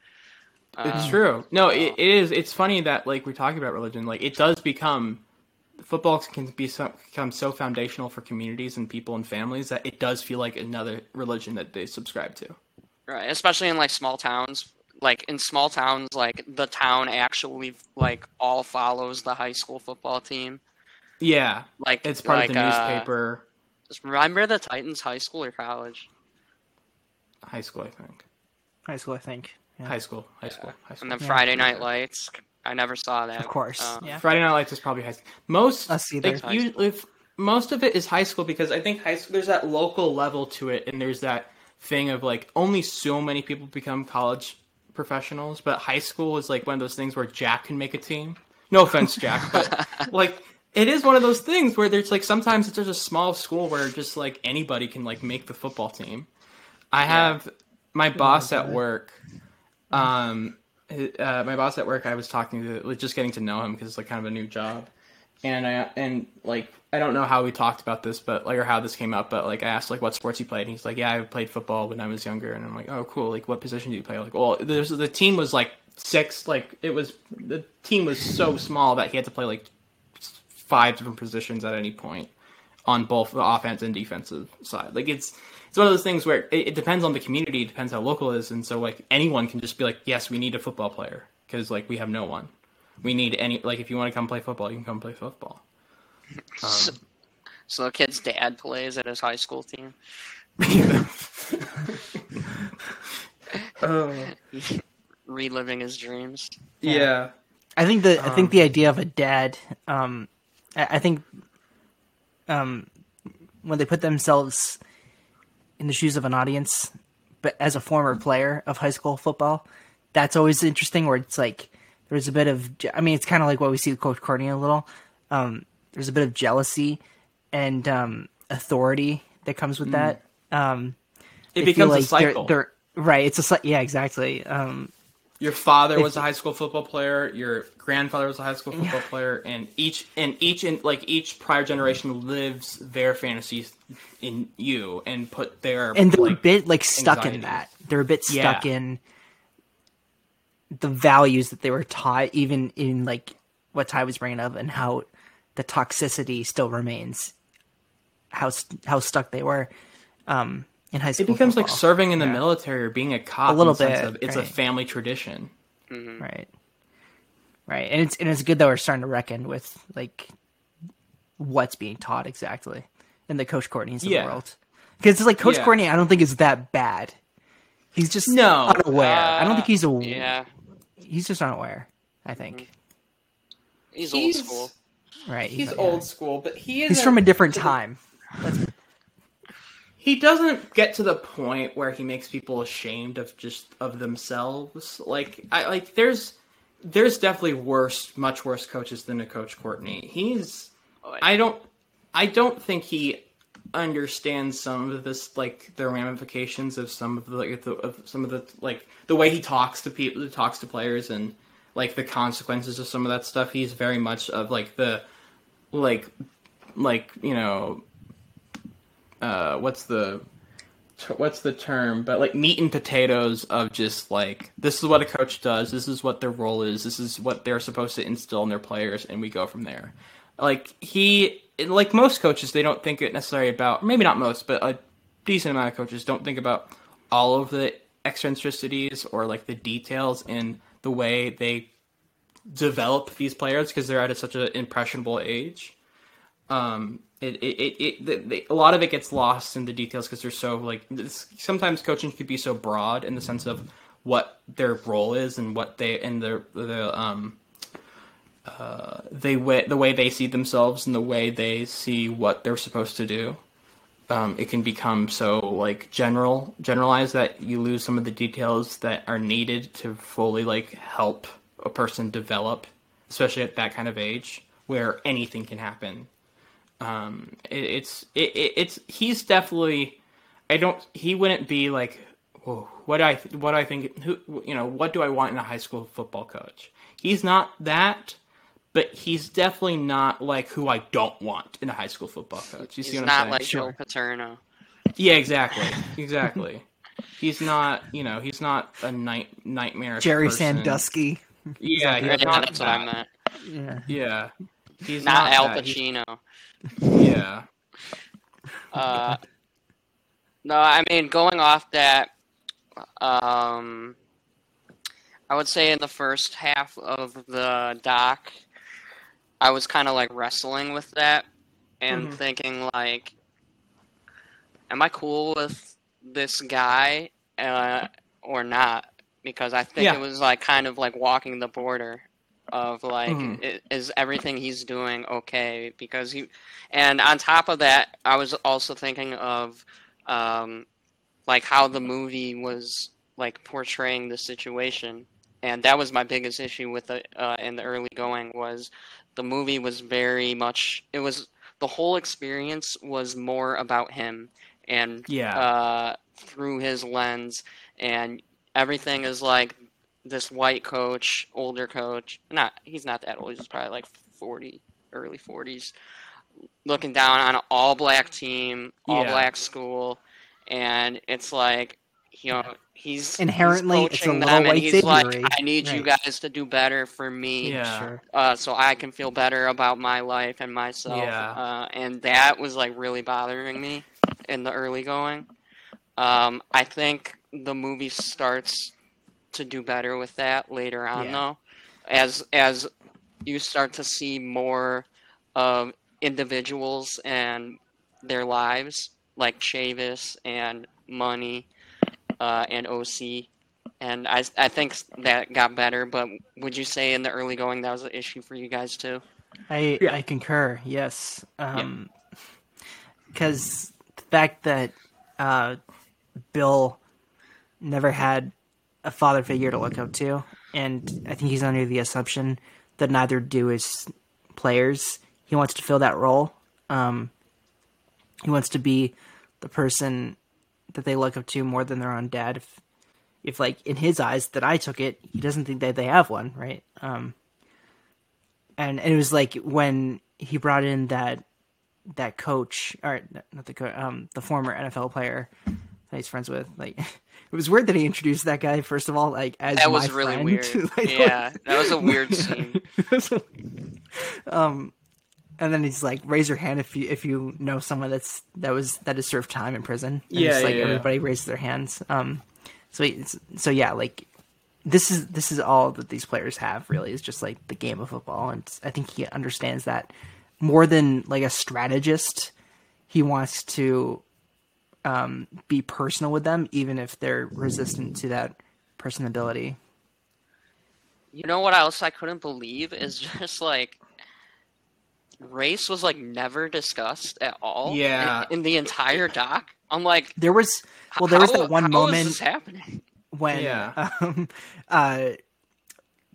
It's Um, true. No, it, it is. It's funny that like we're talking about religion. Like it does become football can be so, become so foundational for communities and people and families that it does feel like another religion that they subscribe to. Right, especially in like small towns. Like in small towns, like the town actually like all follows the high school football team. Yeah, Like it's part like, of the uh, newspaper. Just remember the Titans high school or college? high school, I think. High school, I think. Yeah. High school, high school, high school. And then Yeah. Friday Night Lights. I never saw that. Of course, Uh, yeah. Friday Night Lights is probably high school. Most Us either. like, you, if most of it is high school because I think high school there's that local level to it, and there's that thing of like only so many people become college professionals, but high school is like one of those things where Jack can make a team. No offense, Jack, but like it is one of those things where there's like sometimes it's just a small school where just like anybody can like make the football team. I have my boss at work. Um, uh, my boss at work, I was talking to, like, just getting to know him because it's like kind of a new job, and I and like I don't know how we talked about this, but like or how this came up, but like I asked like what sports he played, and he's like, yeah, I played football when I was younger, and I'm like, oh cool, like what position do you play? Like, well, there's the team was like six, like it was the team was so small that he had to play like five different positions at any point on both the offense and defensive side. Like it's it's one of those things where it, it depends on the community, it depends how local is, and so like anyone can just be like, yes, we need a football player because like we have no one. We need any like if you want to come play football, you can come play football. So, so the kid's dad plays at his high school team. Reliving his dreams. yeah. I think the I Um, think the idea of a dad, um, I, I think, um, when they put themselves in the shoes of an audience, but as a former player of high school football, that's always interesting. Where it's like there's a bit of, I mean, it's kind of like what we see with Coach Courtney a little. Um, there's a bit of jealousy and um, authority that comes with that. Um, It becomes a like they're- cycle. They're, right. It's a yeah, exactly. Um, Your father was a high school football player. Your grandfather was a high school football player, and each and each and like each prior generation lives their fantasies in you and put their and they're a bit like stuck in that. They're a bit stuck Yeah. in the values that they were taught, even in like what Ty was bringing up, and how the toxicity still remains. How how stuck they were um, in high school. It school. becomes like serving in the military or being a cop. A little in the sense bit, of it's a family tradition. right, right, and it's and it's good that we're starting to reckon with like what's being taught exactly in the Coach Courtney's of Yeah. the world. Because it's like Coach Yeah. Courtney, I don't think is that bad. He's just No. unaware. I don't think he's a Uh, Yeah, he's just unaware. I think. he's, He's- old school. Right. He's yeah. old school, but he is He's from a different time. he doesn't get to the point where he makes people ashamed of just of themselves. Like I like there's there's definitely worse, much worse coaches than a coach Courtney. He's oh, I don't I don't think he understands some of this like the ramifications of some of the like the, of some of the like the way he talks to people talks to players and like the consequences of some of that stuff. He's very much of like the like like you know uh what's the what's the term but like meat and potatoes of just like this is what a coach does this is what their role is this is what they're supposed to instill in their players and we go from there like he like most coaches they don't think it necessarily about maybe not most but a decent amount of coaches don't think about all of the eccentricities or like the details in the way they develop these players because they're at a, such an impressionable age. Um it it, it, it a lot of it gets lost in the details because they're so like sometimes coaching could be so broad in the sense of what their role is and what they and their the um uh they way the way they see themselves and the way they see what they're supposed to do um it can become so like general generalized that you lose some of the details that are needed to fully like help a person develop especially at that kind of age where anything can happen. Um, it, it's it, it, it's he's definitely. I don't. He wouldn't be like, what do I what do I think? Who you know? What do I want in a high school football coach? He's not that, but he's definitely not like who I don't want in a high school football coach. You see He's what not I'm saying? like Joe Paterno. Yeah, exactly, exactly. he's not, you know, he's not a night nightmare. Jerry person. Sandusky. Yeah, Yeah, he's not that's what I that. meant. Yeah. Yeah, he's Not, not, Al that. He's- Pacino. Yeah, Uh, no, I mean going off that, um, I would say in the first half of the doc, I was kind of like wrestling with that and Mhm. thinking like, am I cool with this guy uh, or not? Because I think Yeah. it was like kind of like walking the border of like, Mhm. i- is everything he's doing okay? Because he, and on top of that, I was also thinking of um, like how the movie was like portraying the situation, and that was my biggest issue with it uh, in the early going was the movie was very much it was the whole experience was more about him and yeah, uh, through his lens, and everything is like this white coach, older coach. Not he's not that old. He's probably like forty, early forties, looking down on an all black team, all Yeah. black school, and it's like you know he's Inherently, he's it's a coaching them, and white he's like, figure-y. I need you guys to do better for me yeah. Sure. uh, so I can feel better about my life and myself. Yeah. Uh, and that was like really bothering me in the early going. Um, I think the movie starts to do better with that later on, Yeah. though, as as you start to see more of individuals and their lives, like Chavis and Money uh, and OC. And I, I think that got better, but would you say in the early going that was an issue for you guys too? I Yeah. I concur. Yes. Um, because the fact that uh, Bill never had a father figure to look up to, and I think he's under the assumption that neither do his players. He wants to fill that role. Um, he wants to be the person that they look up to more than their own dad. If, if like in his eyes that I took it, he doesn't think that they have one, right? Um, and, and it was like when he brought in that that coach or not the coach, um, the former NFL player that he's friends with. Like, it was weird that he introduced that guy first of all, like as That my was really friend. weird. Like, yeah, that was a weird scene. um, and then he's like, raise your hand if you if you know someone that's that was that has served time in prison. And Yeah, just, like yeah, yeah. everybody raises their hands. Um, so it's, so yeah, like this is this is all that these players have really is just like the game of football, and I think he understands that more than like a strategist. He wants to um, be personal with them, even if they're resistant to that personability. You know what else I couldn't believe is just like race was like never discussed at all. Yeah. in, the entire doc. I'm like, There was well, there was that one moment happening. when Yeah. um, uh,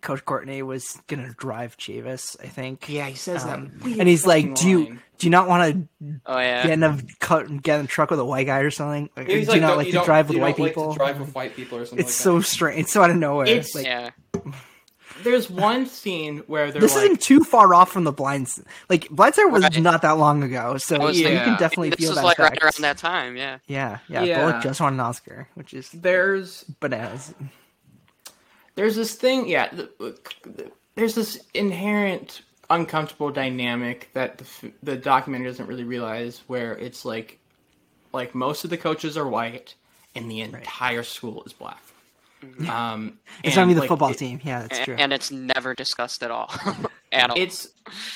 Coach Courtney was gonna drive Chavis, I think. Yeah, he says Um, that. and he's like, fucking "Do you do you not want to Oh yeah, get in a cut, get in a truck with a white guy or something? Like, He's do you not "Don't- like to drive with white like people?" drive with white people or something. it's like so strange. It's so out of nowhere. It's- like, yeah. That. There's one scene where they're this like, isn't too far off from the blinds. Like Blind Side was Right. not that long ago, so I was you can definitely This feel was that. like right around that time. Yeah. Yeah, yeah. Yeah. Bullock just won an Oscar, which is there's bananas. there's this thing yeah th- th- there's this inherent uncomfortable dynamic that the, the documentary doesn't really realize where it's like like most of the coaches are white and the entire school is black um It's and, not even the like, football it- team. Yeah, that's A- true. And it's never discussed at all. at all. it's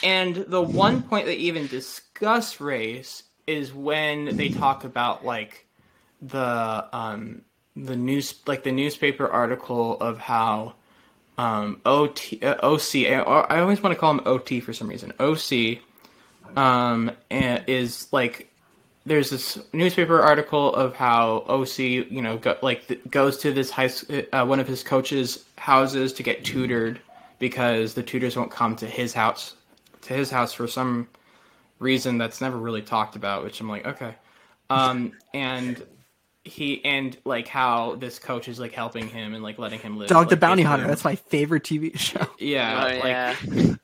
and the one point they even discuss race is when they talk about like the um the news like the newspaper article of how um OT uh, OC I I always want to call him OT for some reason OC um and is like there's this newspaper article of how OC you know go, like th- goes to this high s- uh, one of his coaches houses to get tutored because the tutors won't come to his house to his house for some reason that's never really talked about, which I'm like, okay. Um, and he and like how this coach is like helping him and like letting him live. Dog the Bounty basically- Hunter. That's my favorite TV show. yeah, Oh, like yeah.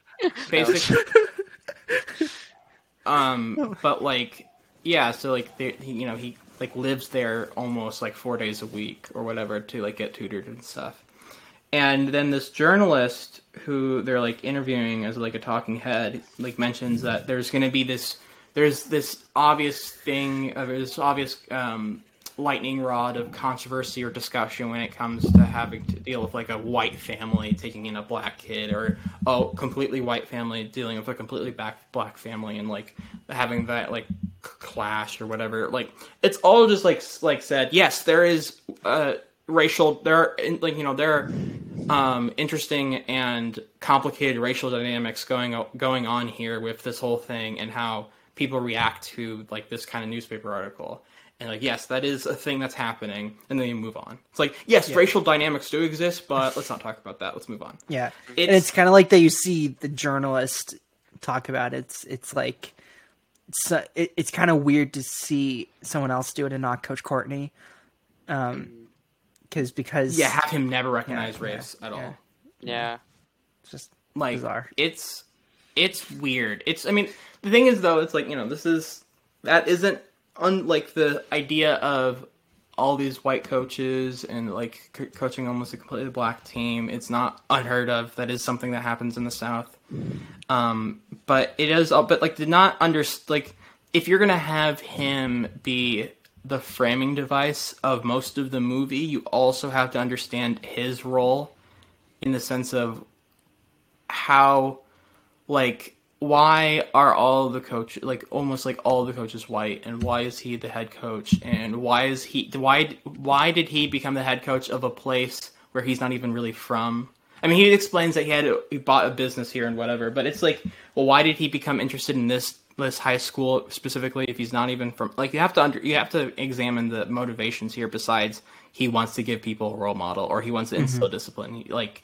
basically. um, but like, yeah, so like, they, he, you know, he like lives there almost like four days a week or whatever to like get tutored and stuff. And then this journalist who they're like interviewing as like a talking head, like mentions that there's going to be this, there's this obvious thing, of this obvious um, lightning rod of controversy or discussion when it comes to having to deal with like a white family taking in a black kid or a completely white family dealing with a completely black black family and like having that like clash or whatever. Like it's all just like like said yes there is uh racial there are like you know there are um interesting and complicated racial dynamics going going on here with this whole thing and how people react to like this kind of newspaper article and like yes that is a thing that's happening and then you move on it's like yes racial dynamics do exist but let's not talk about that let's move on Yeah, It's- and it's kind of like that. You see the journalist talk about it. it's it's like it's it, it's kind of weird to see someone else do it and not Coach Courtney, um, because because yeah have him never recognize Yeah, race yeah, at all yeah. Yeah. it's just like bizarre. it's it's weird it's i mean the thing is though it's like you know this is that isn't unlike the idea of all these white coaches and like co- coaching almost a completely black team it's not unheard of. That is something that happens in the south. Um but it is but like did not under like if you're gonna have him be the framing device of most of the movie you also have to understand his role in the sense of how like why are all the coach like almost like all the coaches white? And why is he the head coach? And why is he why why did he become the head coach of a place where he's not even really from? I mean he explains that he had he bought a business here and whatever but it's like well why did he become interested in this this high school specifically if he's not even from like you have to under you have to examine the motivations here besides he wants to give people a role model or he wants to instill mm-hmm. discipline. Like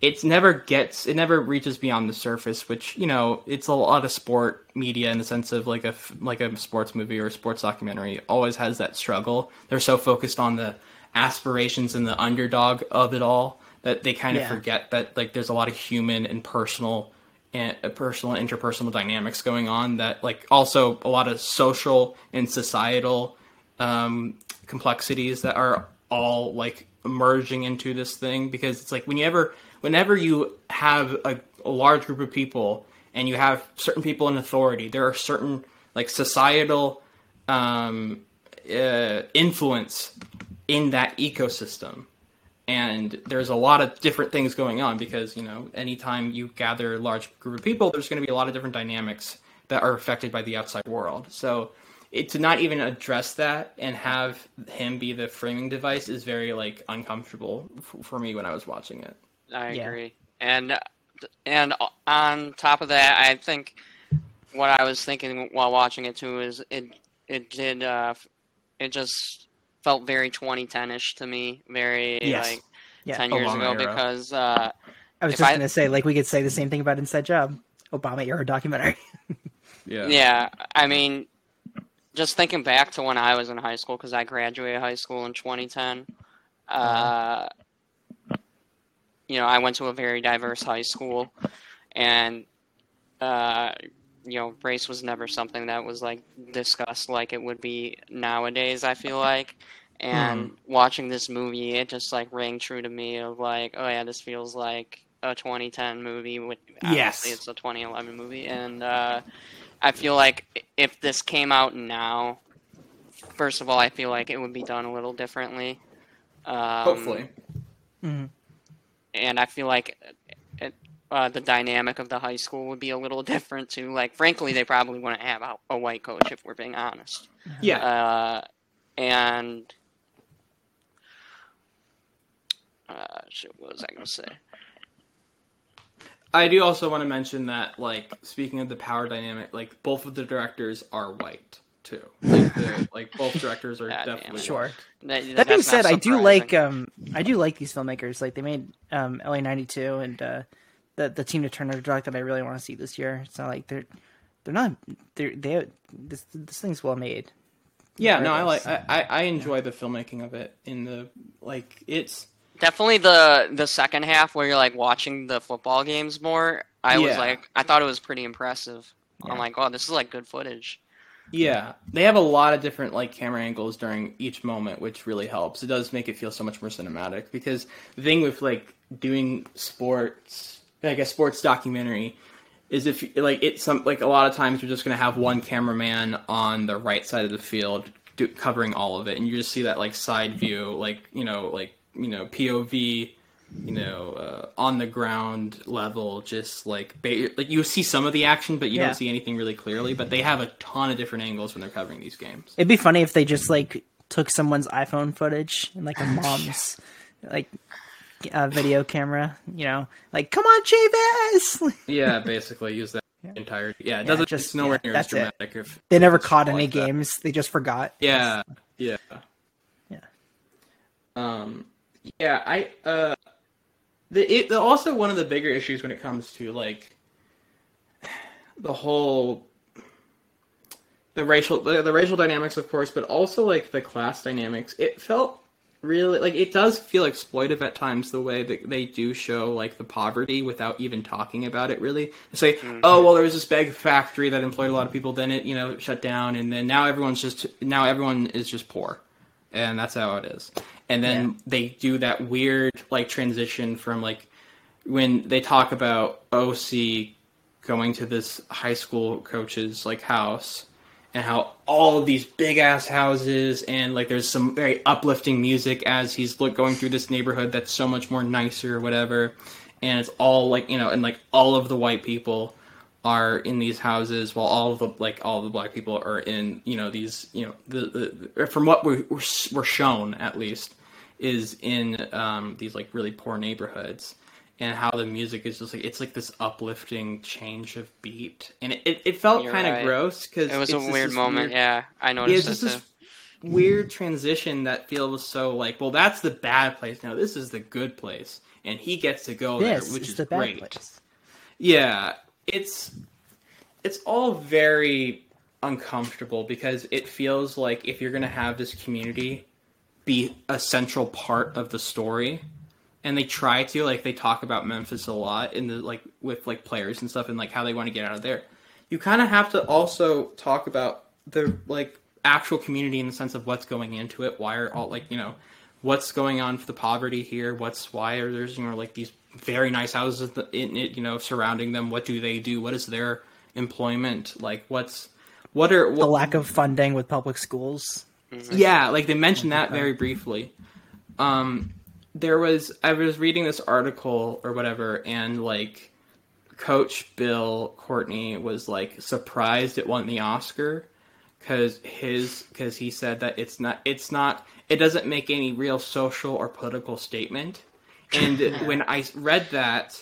it's never gets it never reaches beyond the surface which you know it's a lot of sport media in the sense of like a like a sports movie or a sports documentary always has that struggle they're so focused on the aspirations and the underdog of it all that they kind of Yeah. forget that like there's a lot of human and personal and uh, personal and interpersonal dynamics going on that like also a lot of social and societal um, complexities that are all like merging into this thing because it's like when you ever whenever you have a, a large group of people and you have certain people in authority there are certain like societal um, uh, influence in that ecosystem. And there's a lot of different things going on because you know anytime you gather a large group of people there's going to be a lot of different dynamics that are affected by the outside world. So it, to not even address that and have him be the framing device is very like uncomfortable f- for me when i was watching it I Yeah. agree. And and on top of that, I think what I was thinking while watching it too is it it did uh it just felt very 2010ish to me, very Yes. like Yeah. 10 years Obama ago era. because uh I was just I- gonna say like we could say the same thing about Inside Job, Obama era documentary. yeah yeah, I mean just thinking back to when I was in high school because I graduated high school in 2010. Uh, you know, I went to a very diverse high school, and uh, you know, race was never something that was like discussed like it would be nowadays. I feel like, and watching this movie, it just like rang true to me of like, oh yeah, this feels like a 2010 movie. With Yes. obviously it's a 2011 movie, and uh, I feel like if this came out now, first of all, I feel like it would be done a little differently. Um, hopefully and I feel like it, uh, the dynamic of the high school would be a little different too. Like, frankly, they probably wouldn't have a, a white coach if we're being honest. yeah Uh, and uh, shit, what was I gonna say? I do also want to mention that, like, speaking of the power dynamic, like both of the directors are white too. Like, the- like both directors are God definitely it. Sure. That, That being said, I do like um I do like these filmmakers. Like they made um LA ninety two and uh the the Tina Turner doc that I really want to see this year. It's not like they're they're not they're they this this thing's well made. Yeah, no, I like I, I I enjoy the filmmaking of it. In the like, it's Definitely the the second half where you're like watching the football games more. I was like, I thought it was pretty impressive. Yeah. I'm like, oh, this is like good footage. Yeah. They have a lot of different like camera angles during each moment, which really helps. It does make it feel so much more cinematic because the thing with like doing sports, like a sports documentary, is if like it's some like a lot of times you're just gonna have one cameraman on the right side of the field do, covering all of it, and you just see that like side view, like you know, like you know POV, you know, uh, on the ground level, just like ba- like you see some of the action, but you Yeah. don't see anything really clearly. But they have a ton of different angles when they're covering these games. It'd be funny if they just like took someone's iPhone footage and like a mom's like uh, video camera, you know, like come on, Chavis. Yeah, basically use that entire. Yeah, it doesn't. just- it's nowhere yeah, near as that's it. dramatic. If They never caught like any that. games. They just forgot. Yeah, yeah, Yeah. Um, yeah, I uh, the it the, also one of the bigger issues when it comes to like the whole the racial the, the racial dynamics, of course, but also like the class dynamics. It felt really like it does feel exploitive at times the way that they do show like the poverty without even talking about it really say mm-hmm. oh well there was this big factory that employed a lot of people then it you know shut down and then now everyone's just now everyone is just poor and that's how it is and then Yeah. they do that weird like transition from like when they talk about OC going to this high school coach's like house and how all of these big ass houses and like there's some very uplifting music as he's look, going through this neighborhood that's so much more nicer or whatever and it's all like you know and like all of the white people are in these houses while all of the like all of the black people are in you know these you know the, the from what we're, we're we're shown at least is in um, these like really poor neighborhoods and how the music is just like it's like this uplifting change of beat and it, it, it felt kind of right. gross because It was a weird moment. Yeah, I yeah, noticed it's it just this weird transition that feels so like, well, that's the bad place. No, this is the good place, and he gets to go This there, which is is the bad great. place. Yeah, it's it's all very uncomfortable because it feels like if you're gonna have this community be a central part of the story, and they try to like they talk about Memphis a lot in the like with like players and stuff and like how they want to get out of there. You kind of have to also talk about the like actual community in the sense of what's going into it. Why are all like you know what's going on for the poverty here? What's why are there's you know like these very nice houses in it you know surrounding them? What do they do? What is their employment like? What's what are The lack of funding with public schools. yeah, like they mentioned that very briefly. Um, there was I was reading this article or whatever, and like Coach Bill Courtney was like surprised it won the Oscar because his because he said that it's not it's not it doesn't make any real social or political statement. And when I read that,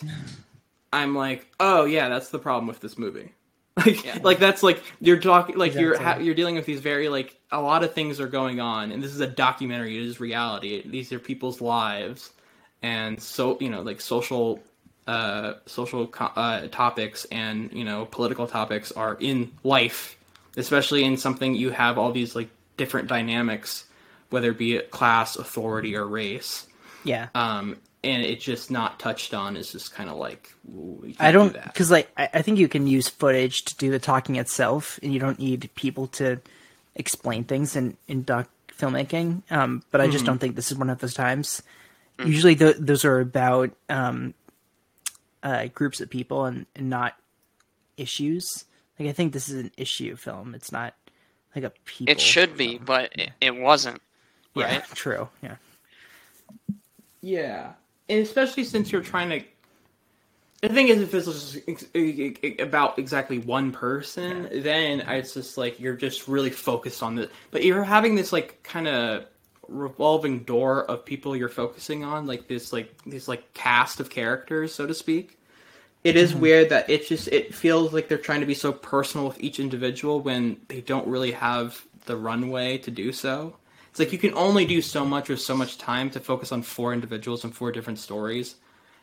I'm like, oh yeah, that's the problem with this movie. Like, Yeah. like that's like you're talking like you're ha- you're dealing with these very like a lot of things are going on, and this is a documentary. It is reality. These are people's lives, and so you know like social uh, social co- uh, topics and you know political topics are in life, especially in something you have all these like different dynamics, whether it be it class, authority, or race. Yeah. Um, and it's just not touched on is just kind of like ooh, I can't don't do because like I, I think you can use footage to do the talking itself, and you don't need people to explain things in in doc filmmaking. Um, but I Mm-hmm. just don't think this is one of those times. Usually, th- those are about um, uh, groups of people and, and not issues. Like I think this is an issue film. It's not like a people. It should be, but it, it wasn't. Yeah, right? true. Yeah. Yeah, and especially since you're trying to. The thing is, if this ex- about exactly one person, then it's just like you're just really focused on the. But you're having this like kind of revolving door of people you're focusing on, like this like this like cast of characters, so to speak. It is mm-hmm. weird that it just it feels like they're trying to be so personal with each individual when they don't really have the runway to do so. It's like you can only do so much with so much time to focus on four individuals and four different stories.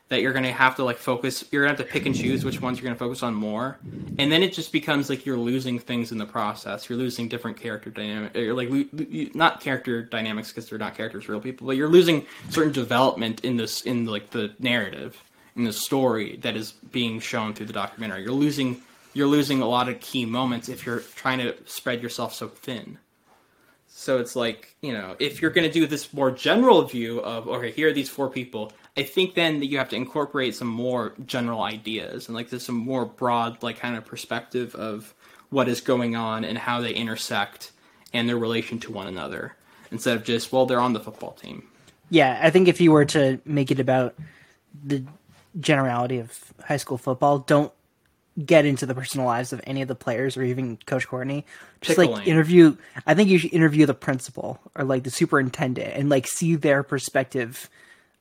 that you're gonna have to like focus. You're gonna have to pick and choose which ones you're gonna focus on more, and then it just becomes like you're losing things in the process. You're losing different character dynamics. You're like not character dynamics because they're not characters, real people, but you're losing certain development in this in like the narrative in the story that is being shown through the documentary. You're losing you're losing a lot of key moments if you're trying to spread yourself so thin. So it's like, you know, if you're going to do this more general view of, okay, here are these four people, I think then that you have to incorporate some more general ideas and like there's some more broad, like kind of perspective of what is going on and how they intersect and their relation to one another instead of just, well, they're on the football team. Yeah, I think if you were to make it about the generality of high school football, don't get into the personal lives of any of the players or even Coach Courtney. Just Pickling. like interview. I think you should interview the principal or like the superintendent and like see their perspective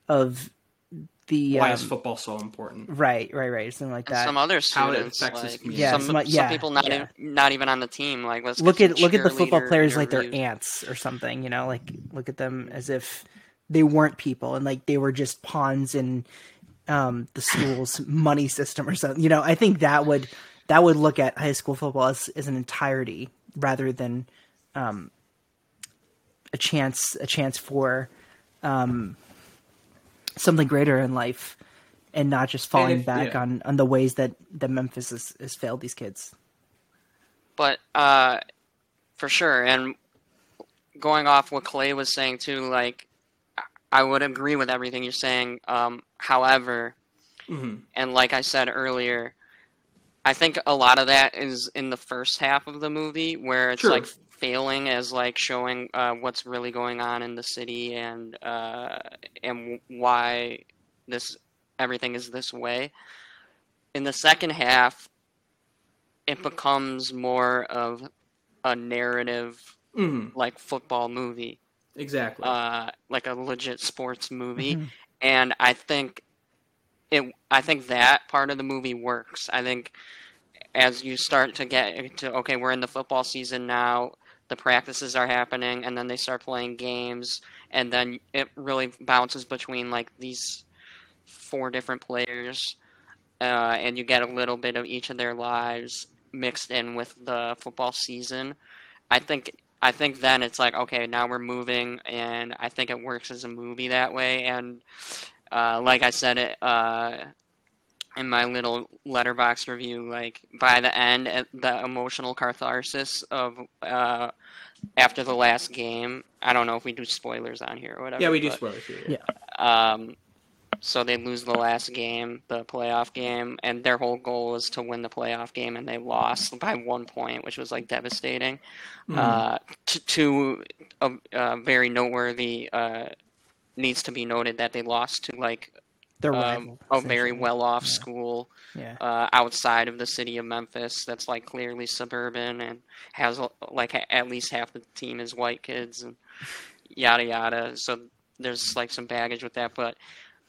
of the Why um, is football so important? right, right, right, something like And that. some other How it students, affects like. Yeah, some, some- some people not yeah. even, not even on the team. Like let's look at look at the football cheerleader players like their aunts or something. You know, like look at them as if they weren't people and like they were just pawns in um, the school's money system or something. You know, I think that would that would look at high school football as, as an entirety rather than um, a chance a chance for um, something greater in life and not just falling if- back yeah. on, on the ways that, that Memphis has, has failed these kids. But uh, for sure, and going off what Clay was saying too, like I would agree with everything you're saying. Um, however, hmm and like I said earlier, I think a lot of that is in the first half of the movie where it's Sure. like failing as like showing uh, what's really going on in the city and uh, and why this everything is this way. In the second half, it becomes more of a narrative hmm like football movie Exactly. uh, like a legit sports movie, Mhm. and I think it. I think that part of the movie works. I think as you start to get to okay, we're in the football season now. The practices are happening, and then they start playing games, and then it really bounces between like these four different players, uh, and you get a little bit of each of their lives mixed in with the football season. I think I think then it's like okay, now we're moving, and I think it works as a movie that way. And uh, like I said it uh, in my little letterbox review, like by the end, uh, the emotional catharsis of uh, after the last game. I don't know if we do spoilers on here or whatever. yeah, we do but- spoilers here. Yeah. um, so they lose the last game, the playoff game, and their whole goal was to win the playoff game, and they lost by one point, which was like devastating. Mhm. Uh, to, to a, a very noteworthy, uh, needs to be noted that they lost to like Their um, rival, a very well-off Yeah. school Yeah. uh, outside of the city of Memphis that's like clearly suburban and has like at least half the team is white kids and yada yada. So there's like some baggage with that, but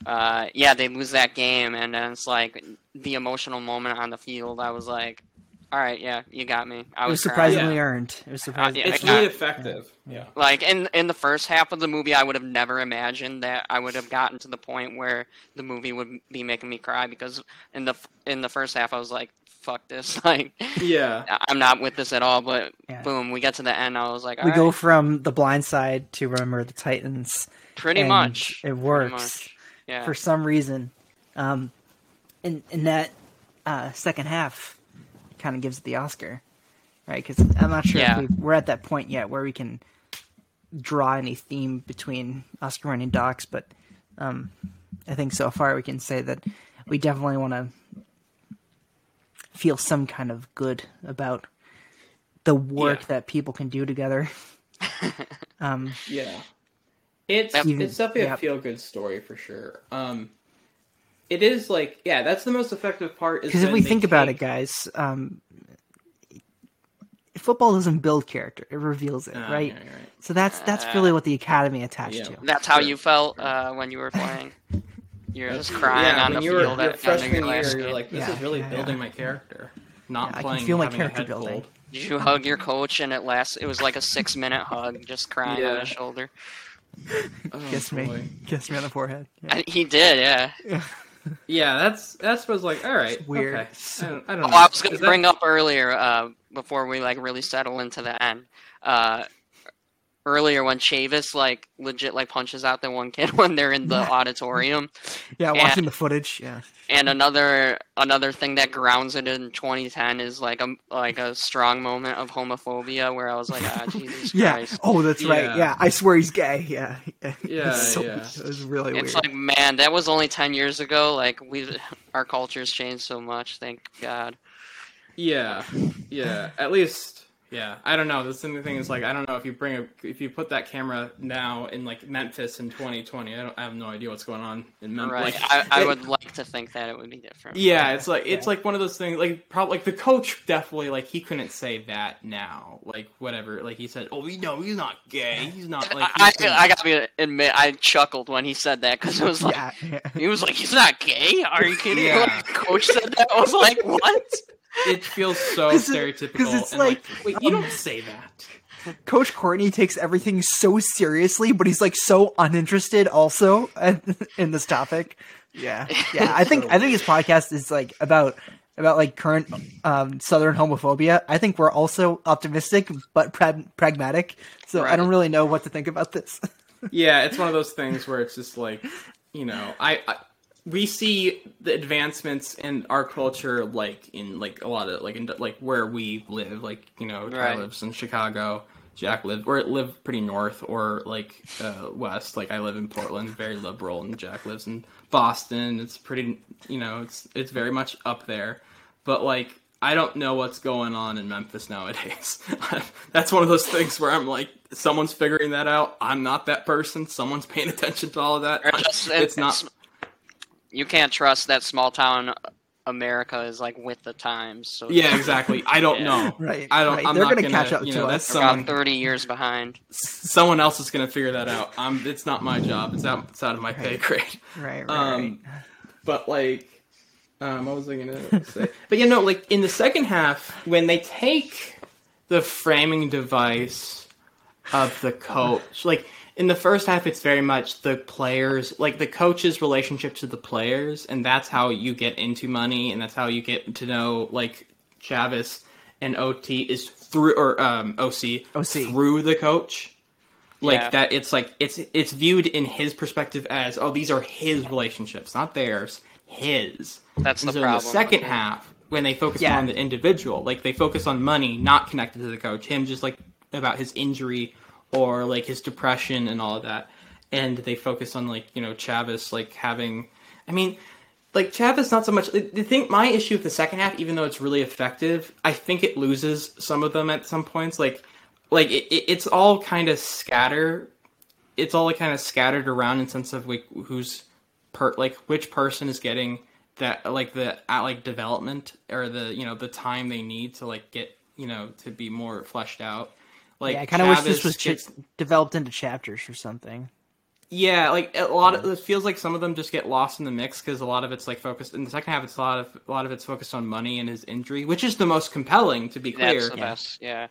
uh, yeah, they lose that game, and then it's like the emotional moment on the field. I was like, all right, yeah, you got me. I It was was surprisingly Yeah. earned. It was surprising. yeah, It's I- really effective. Yeah. Like in in the first half of the movie, I would have never imagined that I would have gotten to the point where the movie would be making me cry because in the in the first half, I was like, "Fuck this!" Like, Yeah. I'm not with this at all. But Yeah. boom, we get to the end. I was like, we "All go from the blind side to remember the Titans. pretty much, It pretty works much. Yeah, for some reason. Um, and, and that uh, second half kind of gives it the Oscar, right? Because I'm not sure Yeah. if we've, we're at that point yet where we can draw any theme between Oscar winning docs, but um, I think so far we can say that we definitely want to feel some kind of good about the work Yeah. that people can do together. um, Yeah. It's Even- it's definitely yeah. a feel good story for sure. Um it is like yeah, that's the most effective part Because if we they think about it, guys, um, football doesn't build character; it reveals it, Ah, right? yeah, right. So that's that's really what the academy attached Yeah. to. that's how Sure. you felt uh, when you were playing. You're just crying yeah, on when the you were field your at freshman your year, you're game. like, this Yeah, is really yeah, building yeah. my character. Not Yeah, I can feel my character building. cold. Did you hug your coach and it last? It was like a six minute hug, just crying on his shoulder. Oh, Kiss boy. me, kiss me on the forehead. Yeah. I, he did, yeah. Yeah, that's that's was like all right, weird. Okay. I don't, I don't Oh, know. I was going Is to that- bring up earlier, uh, before we like really settle into the end. Uh, earlier when Chavis like legit like punches out the one kid when they're in the auditorium, Yeah, Yeah. watching the footage. Yeah. and another another thing that grounds it in 2010 is like a like a strong moment of homophobia where I was like, ah, Jesus Yeah. Christ. Oh, that's right. Yeah. Yeah, I swear he's gay. Yeah. Yeah, It's so- yeah. It was really It's weird. It's like, man, that was only 10 years ago. Like, we, our culture's changed so much. Thank God. Yeah, yeah. At least, yeah. I don't know. The same thing is like I don't know if you bring a if you put that camera now in like Memphis in 2020. I don't. I have no idea what's going on in Memphis. Right. Like, I, I it- would like to think that it would be different. Yeah, it's like it's like one of those things. Like probably like the coach definitely like he couldn't say that now. Like whatever. Like he said, oh, we know he's not gay. He's not like. I, he couldn't- I, I gotta admit, I chuckled when he said that because it was like, yeah. yeah. he was like, he's not gay? Are you kidding? Yeah. Like, the coach said that. I was like, what? It feels so stereotypical. 'cause it's and like, like, wait, you um, don't say that. Coach Courtney takes everything so seriously, but he's like so uninterested also in this topic. Yeah, yeah. I think I think his podcast is like about about like current um, Southern homophobia. I think we're also optimistic but pra- pragmatic. So I don't really know what to think about this. yeah, it's one of those things where it's just like, you know, I, I we see the advancements in our culture like in like a lot of like in like where we live, like you know, Ty Right. lives in Chicago, Jack lives or live pretty north or like uh, west. Like I live in Portland, very liberal, and Jack lives in Boston. It's pretty, you know, it's it's very much up there, but like. I don't know what's going on in Memphis nowadays. That's one of those things where I'm like, someone's figuring that out. I'm not that person. Someone's paying attention to all of that. Just- it's not. You can't trust that small town America is like with the times. So Yeah, exactly. I don't Yeah. know. Right, I don't. right. I'm They're not gonna gonna catch up you to know, us. That's about someone. 30 years behind. Someone else is gonna figure that out. I'm. It's not my job. It's out. It's out of my pay grade. Right, right, Um, right. but like um what was i gonna say but you know like in the second half when they take the framing device of the coach like in the first half it's very much the players like the coach's relationship to the players and that's how you get into money and that's how you get to know like Chavis and ot is through or um oc OC. through the coach like Yeah. that it's like it's it's viewed in his perspective as oh these are his relationships not theirs his That's and the so in the second half when they focus Yeah. on the individual like they focus on money not connected to the coach him just like about his injury or like his depression and all of that. And they focus on like you know Chavis like having i mean like Chavis not so much the thing my issue with the second half even though it's really effective i think it loses some of them at some points. Like like it, it- it's all kind of scatter it's all kind of scattered around in sense of like who's per like which person is getting that like the at like development or the you know the time they need to like get you know to be more fleshed out like yeah, I kind of wish this was gets- developed into chapters or something. yeah, like a lot of it feels like some of them just get lost in the mix because a lot of it's like focused in the second half. It's a lot of a lot of it's focused on money and his injury, which is the most compelling to be clear. That's the best. Yeah.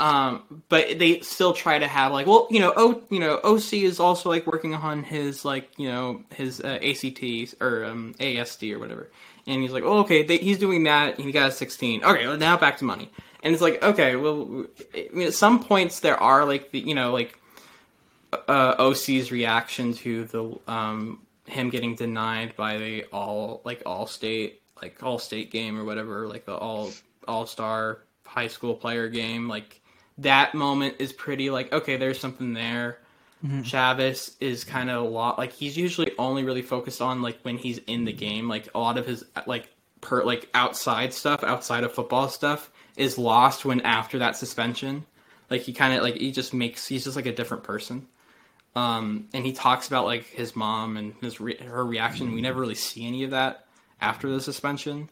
Um, but they still try to have like, well, you know, O, you know, OC is also like working on his like, you know, his uh, ACT or um, ASD or whatever, and he's like, oh, okay, they, he's doing that. He got a sixteen. Okay, now back to money, and it's like, okay, well, I mean, at some points there are like the, you know, like uh, OC's reaction to the um him getting denied by the all like all state like all state game or whatever like the all all star high school player game like that moment is pretty like okay there's something there. Chavis is kind of a lot like he's usually only really focused on like when he's in the game like a lot of his like per like outside stuff outside of football stuff is lost when after that suspension like he kind of like he just makes he's just like a different person um, and he talks about like his mom and his re- her reaction. We never really see any of that after the suspension.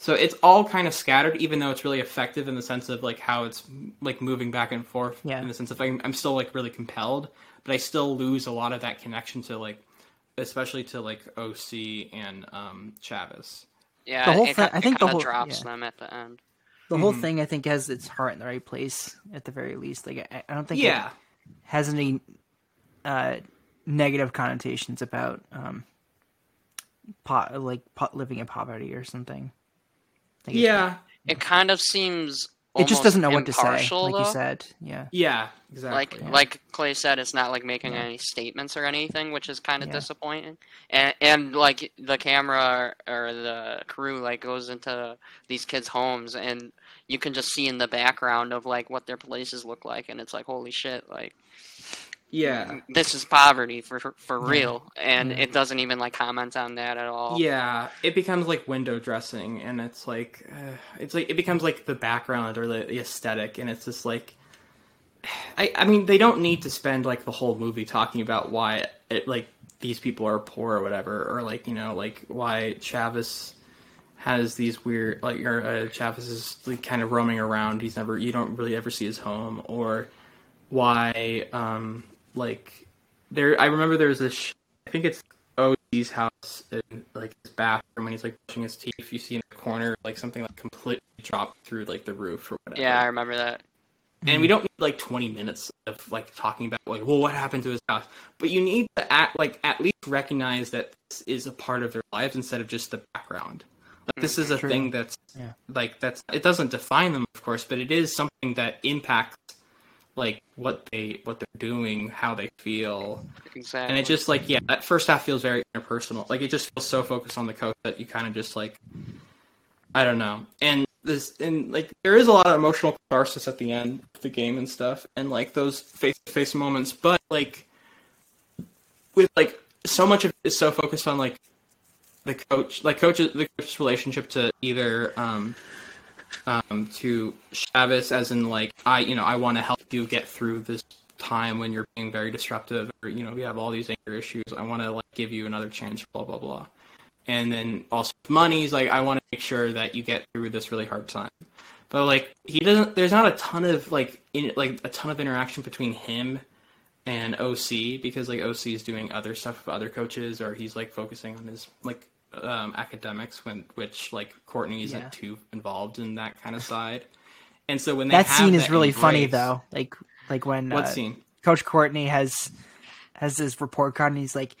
So it's all kind of scattered, even though it's really effective in the sense of like how it's like moving back and forth. Yeah. In the sense of like, I'm still like really compelled, but I still lose a lot of that connection to like, especially to like OC and um, Chavis. Yeah. The whole it, thing- ki- I it think the whole- drops yeah. them at the end. The whole Mhm. thing, I think, has its heart in the right place at the very least. Like, I, I don't think Yeah. it has any uh, negative connotations about um, po- like po- living in poverty or something. Like, Yeah, It kind of seems. It just doesn't know what to say, impartial, like you said. Yeah, yeah, exactly. like yeah. like Clay said, it's not like making Yeah. any statements or anything, which is kind of Yeah. disappointing. And and like the camera or the crew like goes into these kids' homes, and you can just see in the background of like what their places look like, and it's like holy shit, like yeah, this is poverty for for, real, and Yeah. it doesn't even like comment on that at all. yeah. It becomes like window dressing, and it's like uh, it's like it becomes like the background or the, the aesthetic, and it's just like. I, I mean, they don't need to spend like the whole movie talking about why it, like these people are poor or whatever, or like you know like why Chavis has these weird like or uh, Chavis is like kind of roaming around. He's never you don't really ever see his home, or why um like there. I remember there was this. Sh- I think it's OG's house in like his bathroom when he's like brushing his teeth. You see in the corner like something like completely dropped through like the roof or whatever Yeah, I remember that. and we don't need like 20 minutes of like talking about like well what happened to his house but you need to act like at least recognize that this is a part of their lives instead of just the background like this is mm, a True. thing that's Yeah. like that's it doesn't define them of course but it is something that impacts like what they what they're doing how they feel. Exactly. and it just like yeah that first half feels very interpersonal. Like it just feels so focused on the coach that you kind of just like i don't know. And this and like there is a lot of emotional catharsis at the end of the game and stuff and like those face-to-face moments but like with like so much of it is so focused on like the coach like coaches the coach's relationship to either um um to Chavis as in like I you know I want to help you get through this time when you're being very disruptive or you know you have all these anger issues. I want to like give you another chance blah blah blah. And then also money he's like I want to make sure that you get through this really hard time. But like he doesn't there's not a ton of like in like a ton of interaction between him and OC because like OC is doing other stuff with other coaches or he's like focusing on his like um, academics when which like Courtney isn't Yeah. too involved in that kind of side. And so when they that scene is that really funny though. Like like when What uh, scene? Coach Courtney has has this report card and he's like,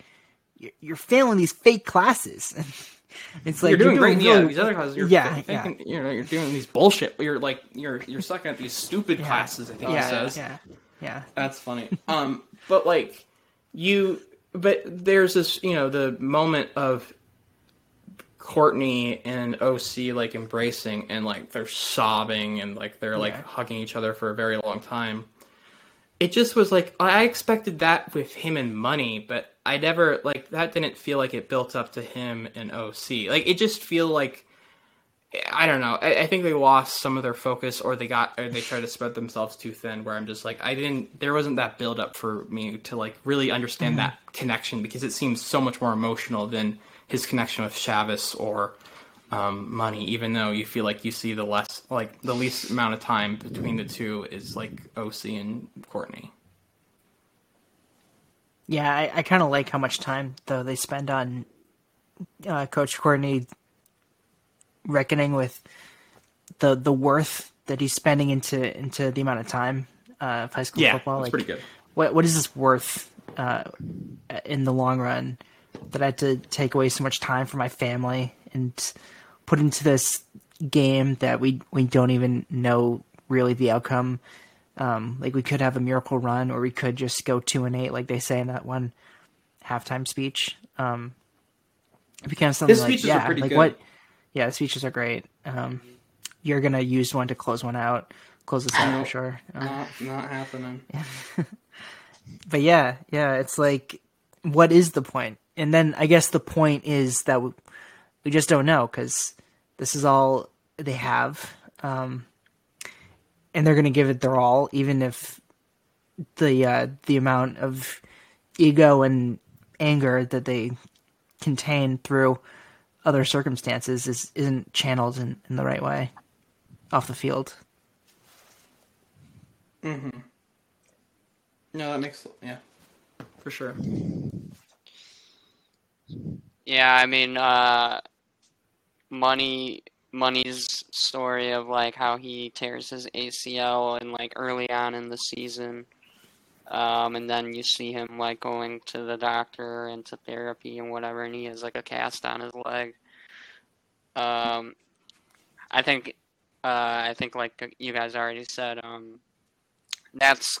"You're, you're failing these fake classes." it's like you're doing great. Yeah, these other classes. You're Yeah, thinking, you know, you're doing these bullshit. You're like, you're you're sucking at these stupid Yeah. classes. I think he yeah, says. yeah, yeah. That's funny. Um, but like you, but there's this, you know, the moment of Courtney and OC like embracing and like they're sobbing and like they're like Yeah. hugging each other for a very long time. It just was like I expected that with him and money, but I never like that didn't feel like it built up to him and OC. Like it just feel like I don't know. I, I think they lost some of their focus, or they got, or they tried to spread themselves too thin. Where I'm just like, I didn't. There wasn't that build up for me to like really understand mm-hmm. that connection because it seems so much more emotional than his connection with Chavis or um, Money. Even though you feel like you see the less, like the least amount of time between the two is like OC and Courtney. Yeah, I, I kind of like how much time though they spend on uh, Coach Courtney reckoning with the the worth that he's spending into into the amount of time uh, of high school Yeah, football. that's like, pretty good. what what is this worth uh, in the long run that I had to take away so much time from my family and put into this game that we we don't even know really the outcome. Um, like we could have a miracle run, or we could just go two and eight, like they say in that one halftime speech. Um, it becomes something His like speeches are yeah, pretty like good. what? Yeah, the speeches are great. Um, you're gonna use one to close one out, close this out for Nope. sure. Um, Not, not happening. but yeah, yeah, it's like, what is the point? And then I guess the point is that we, we just don't know because this is all they have, um, and they're gonna give it their all, even if the uh, the amount of ego and anger that they contain through other circumstances is isn't channeled in, in the right way off the field. Mm-hmm. No, that makes yeah, for sure. Yeah, I mean, uh, money, money's story of like how he tears his ACL and like early on in the season, Um, and then you see him like going to the doctor and to therapy and whatever, and he has like a cast on his leg. Um, I think, uh, I think like you guys already said, um, that's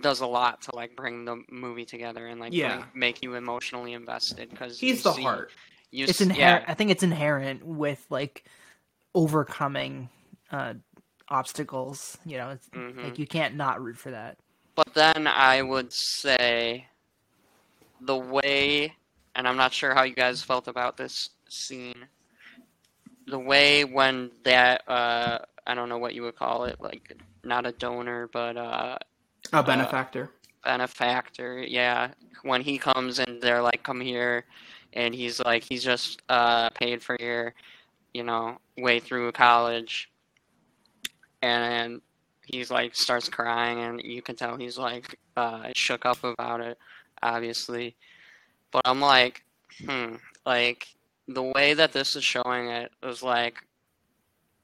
does a lot to like bring the movie together and like Yeah. bring- make you emotionally invested because He's the heart. You It's s- inherent. yeah, I think it's inherent with like overcoming uh, obstacles. You know, it's, Mhm. like you can't not root for that. But then I would say the way, and I'm not sure how you guys felt about this scene, the way when that, uh, I don't know what you would call it, like not a donor, but uh, A benefactor. benefactor, yeah, when he comes and they're like, come here, and he's like, he's just uh, paid for your, you know, way through college, and he's like starts crying, and you can tell he's like uh, shook up about it, obviously, but I'm like, hmm, like the way that this is showing it is like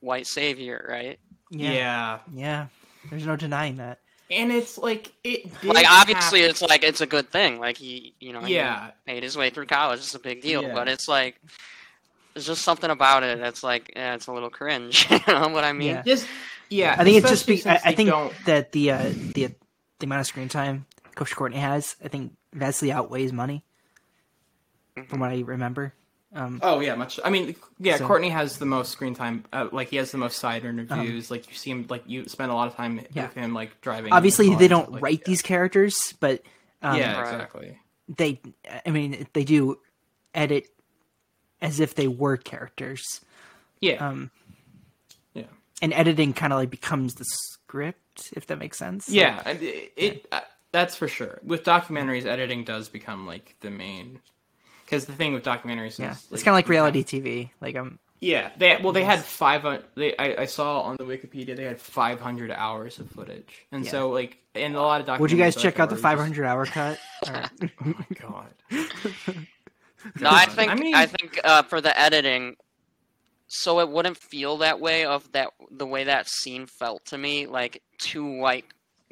white savior, right? Yeah. yeah. Yeah. There's no denying that. And it's like it did like obviously happen. it's like it's a good thing like he you know he Yeah. made his way through college it's a big deal Yeah. but it's like there's just something about it that's like yeah it's a little cringe you know what i mean Yeah. just yeah. I think it's just. especially Be, I, I think don't that the uh, the the amount of screen time Coach Courtney has, I think vastly outweighs money, Mm-hmm. from what I remember. Um, Oh yeah, much. I mean, yeah. So- Courtney has the most screen time. Uh, like he has the most side interviews. like you see him. Like you spend a lot of time Um, Yeah. with him, like driving. obviously, the they don't like, write yeah. these characters, but um, yeah, exactly. they. I mean, they do edit as if they were characters. Yeah, Um, yeah, and editing kind of like becomes the script, if that makes sense. yeah. and It, it uh, that's for sure. With documentaries, editing does become like the main. Because the thing with documentaries yeah. is It's kind of like you have- reality TV. Like um, Yeah, they well they had five. They I, I saw on the Wikipedia they had five hundred hours of footage, and Yeah. so like in a lot of documentaries. would you guys check out the 500 hour cut? Or- Oh my god. no i think I mean... i, think uh, for the editing so it wouldn't feel that way of that the way that scene felt to me like two white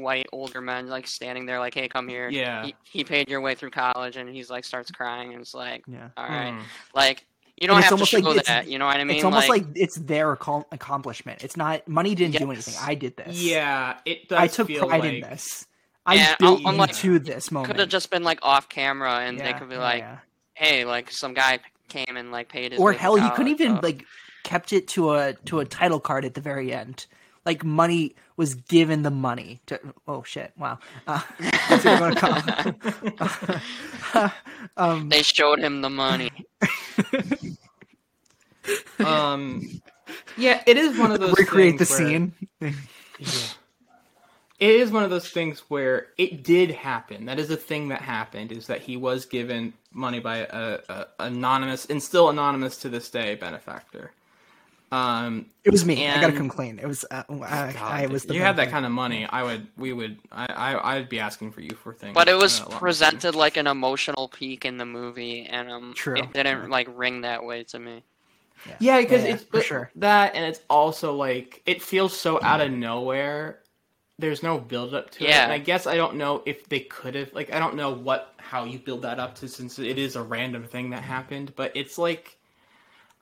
white older men like standing there like hey come here Yeah. he, he paid your way through college and he's like starts crying and it's like yeah. all right Mm. like you don't have to show like it's- that you know what i mean it's almost like, it's their accom- accomplishment. It's not money didn't do anything. I did this. Yeah, it does I took feel pride like in this. I Yeah, built I'm you like- to this moment. could have just been like off camera and they could be yeah, like yeah. hey like some guy came and like paid his or way hell, through he couldn't college, even so- like kept it to a to a title card at the very end. Like money was given the money to. Oh shit! Wow. Uh, that's what we're gonna call. um, they showed him the money um, yeah, it is one of those. recreate the things where- scene. It is one of those things where it did happen. That is a thing that happened. Is that he was given money by a, a anonymous and still anonymous to this day benefactor. Um, It was me. I gotta And- come clean. It was. Uh, I, God, I was. The you have that benefactor. kind of money. I would. We would. I. I. I'd be asking for you for things. but it was uh, a lot more. presented like an emotional peak in the movie and um True. it didn't like ring that way to me Yeah, because Yeah, it's for sure. that, and it's also like it feels so out of nowhere. There's no build up to it, Yeah. and I guess I don't know if they could have. Like, I don't know what how you build that up to, since it is a random thing that happened. But it's like,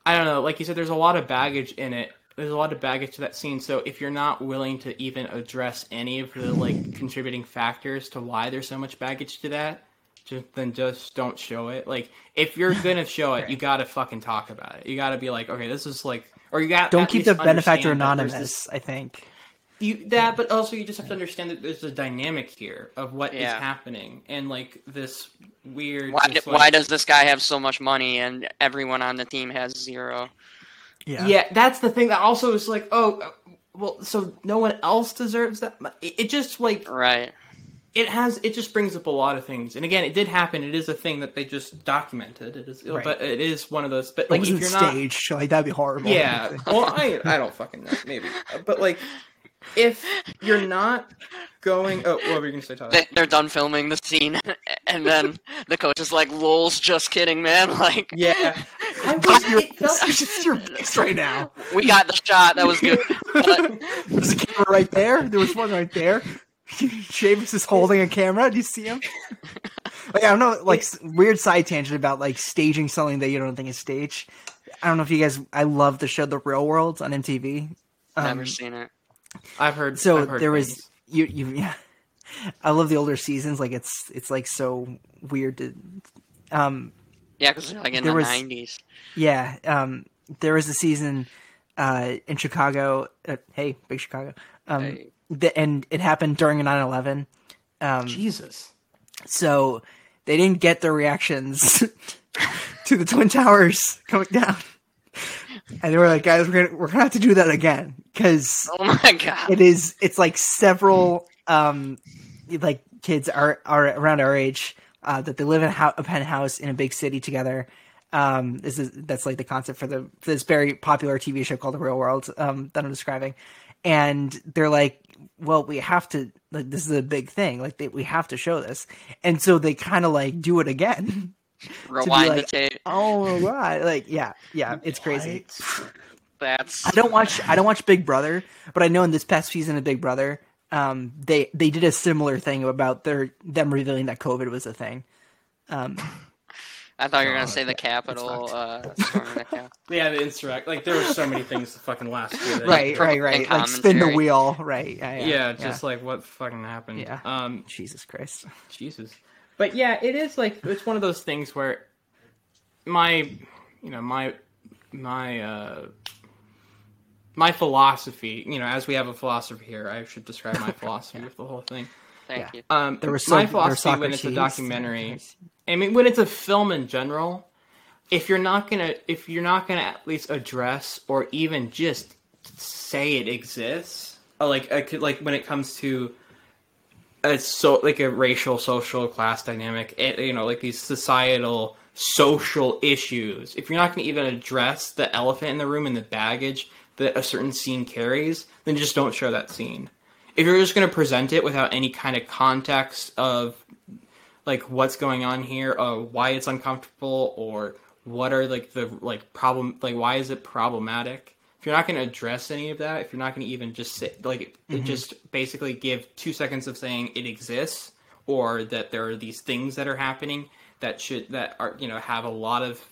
I don't know. Like you said, there's a lot of baggage in it. There's a lot of baggage to that scene. So if you're not willing to even address any of the like contributing factors to why there's so much baggage to that, just then just don't show it. Like if you're gonna show it, you gotta fucking talk about it. You gotta be like, okay, this is like, or you got Don't keep the benefactor anonymous. I think. You that, but also you just have to understand that there's a dynamic here of what is Yeah. happening, and like this weird. why, this, like- why does this guy have so much money and everyone on the team has zero Yeah. Yeah, that's the thing that also is like, oh, uh, well, so no one else deserves that. It, it just like right it has it just brings up a lot of things and again it did happen it is a thing that they just documented it is Right. but it is one of those but It like wasn't if you're not staged. Like that'd be horrible. yeah well i i don't fucking know maybe but like if you're not going oh what were you gonna say Tyler? they, they're done filming the scene and then the coach is like lol's just kidding man like yeah I was, Got your, it felt, you should see your face right now. we got the shot that was good but There's a camera right there. There was one right there. Sheamus is holding a camera. Do you see him? like, I don't know, like weird side tangent about like staging something that you don't think is staged. I don't know if you guys. I love the show The Real World on MTV. Never Um, seen it. I've heard. so I've heard there things. was you you yeah. I love the older seasons. Like it's it's like so weird to. Um, Yeah, because like in there the was- nineties. yeah. Um, there was a season uh, in Chicago. Uh, hey, big Chicago. Um, Hey. the, and it happened during 9-11. Um, Jesus. so they didn't get the reactions to the twin towers coming down and they were like guys we're gonna we're gonna have to do that again because Oh my god. it is it's like several um like kids are are around our age uh that they live in a, penthouse in a big city together. Um this is that's like the concept for the for this very popular tv show called the real world um that i'm describing. And they're like well we have to like this is a big thing like they, we have to show this. And so they kind of like do it again Rewind like- the tape. oh right like yeah yeah it's crazy That's I don't watch I don't watch Big Brother, but I know in this past season of Big Brother, um, they they did a similar thing about their them revealing that COVID was a thing. Um, I thought you were gonna say the it's Capitol. Uh, storming the Cap- Yeah, the insurrect. Like there were so many things the fucking last year. that- right, pro- right, right. Like spin the wheel, right? Yeah, Yeah, yeah, just like what fucking happened. Yeah. Um, Jesus Christ. Jesus. But yeah, it is like it's one of those things where my, you know, my my uh my philosophy, you know, as we have a philosophy here, I should describe my philosophy with the whole thing. Thank Yeah. you. Um, There was so, my there was philosophy when it's a documentary. I mean, when it's a film in general, if you're not gonna, if you're not gonna at least address or even just say it exists, uh, like I could, like when it comes to a so like a racial, social class dynamic, it, you know, like these societal social issues. If you're not gonna even address the elephant in the room and the baggage that a certain scene carries, then just don't show that scene. If you're just gonna present it without any kind of context of like what's going on here, uh, why it's uncomfortable, or what are like the like problem, like why is it problematic? If you're not going to address any of that, if you're not going to even just say like just basically give two seconds of saying it exists, or that there are these things that are happening that should that are you know have a lot of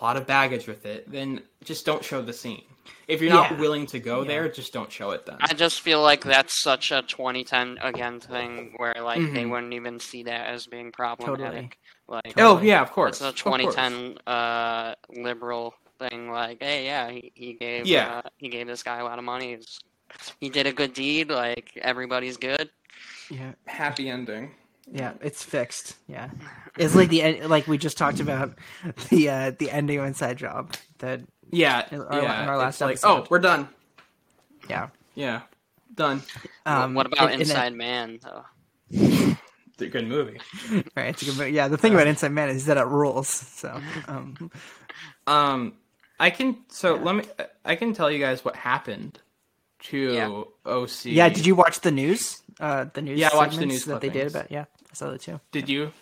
a lot of baggage with it, then just don't show the scene. If you're not Yeah. willing to go there, just don't show it then. I just feel like that's such a 2010 again thing where like they Mhm. wouldn't even see that as being problematic. Like oh yeah, of course. it's a of course. 2010 uh, liberal thing. Like, hey, yeah, he, he gave Yeah. uh, he gave this guy a lot of money. It's- he did a good deed. Like everybody's good. Yeah, Happy ending. yeah, it's fixed. Yeah, it's like the en- like we just talked about the uh the ending of Inside Job. That Yeah, our- yeah. our last like, episode. oh, we're done. yeah. Yeah, done. Um, what about and- and then- Inside Man though? It's a good movie. right, it's a good movie. Yeah, the thing about Inside Man is that it rules. So, um, Um, I can. So let me. I can tell you guys what happened to Yeah. OC. yeah, did you watch the news? Uh, the news. Yeah, I watched the segments news that they did about. Yeah, I saw that too. Did you?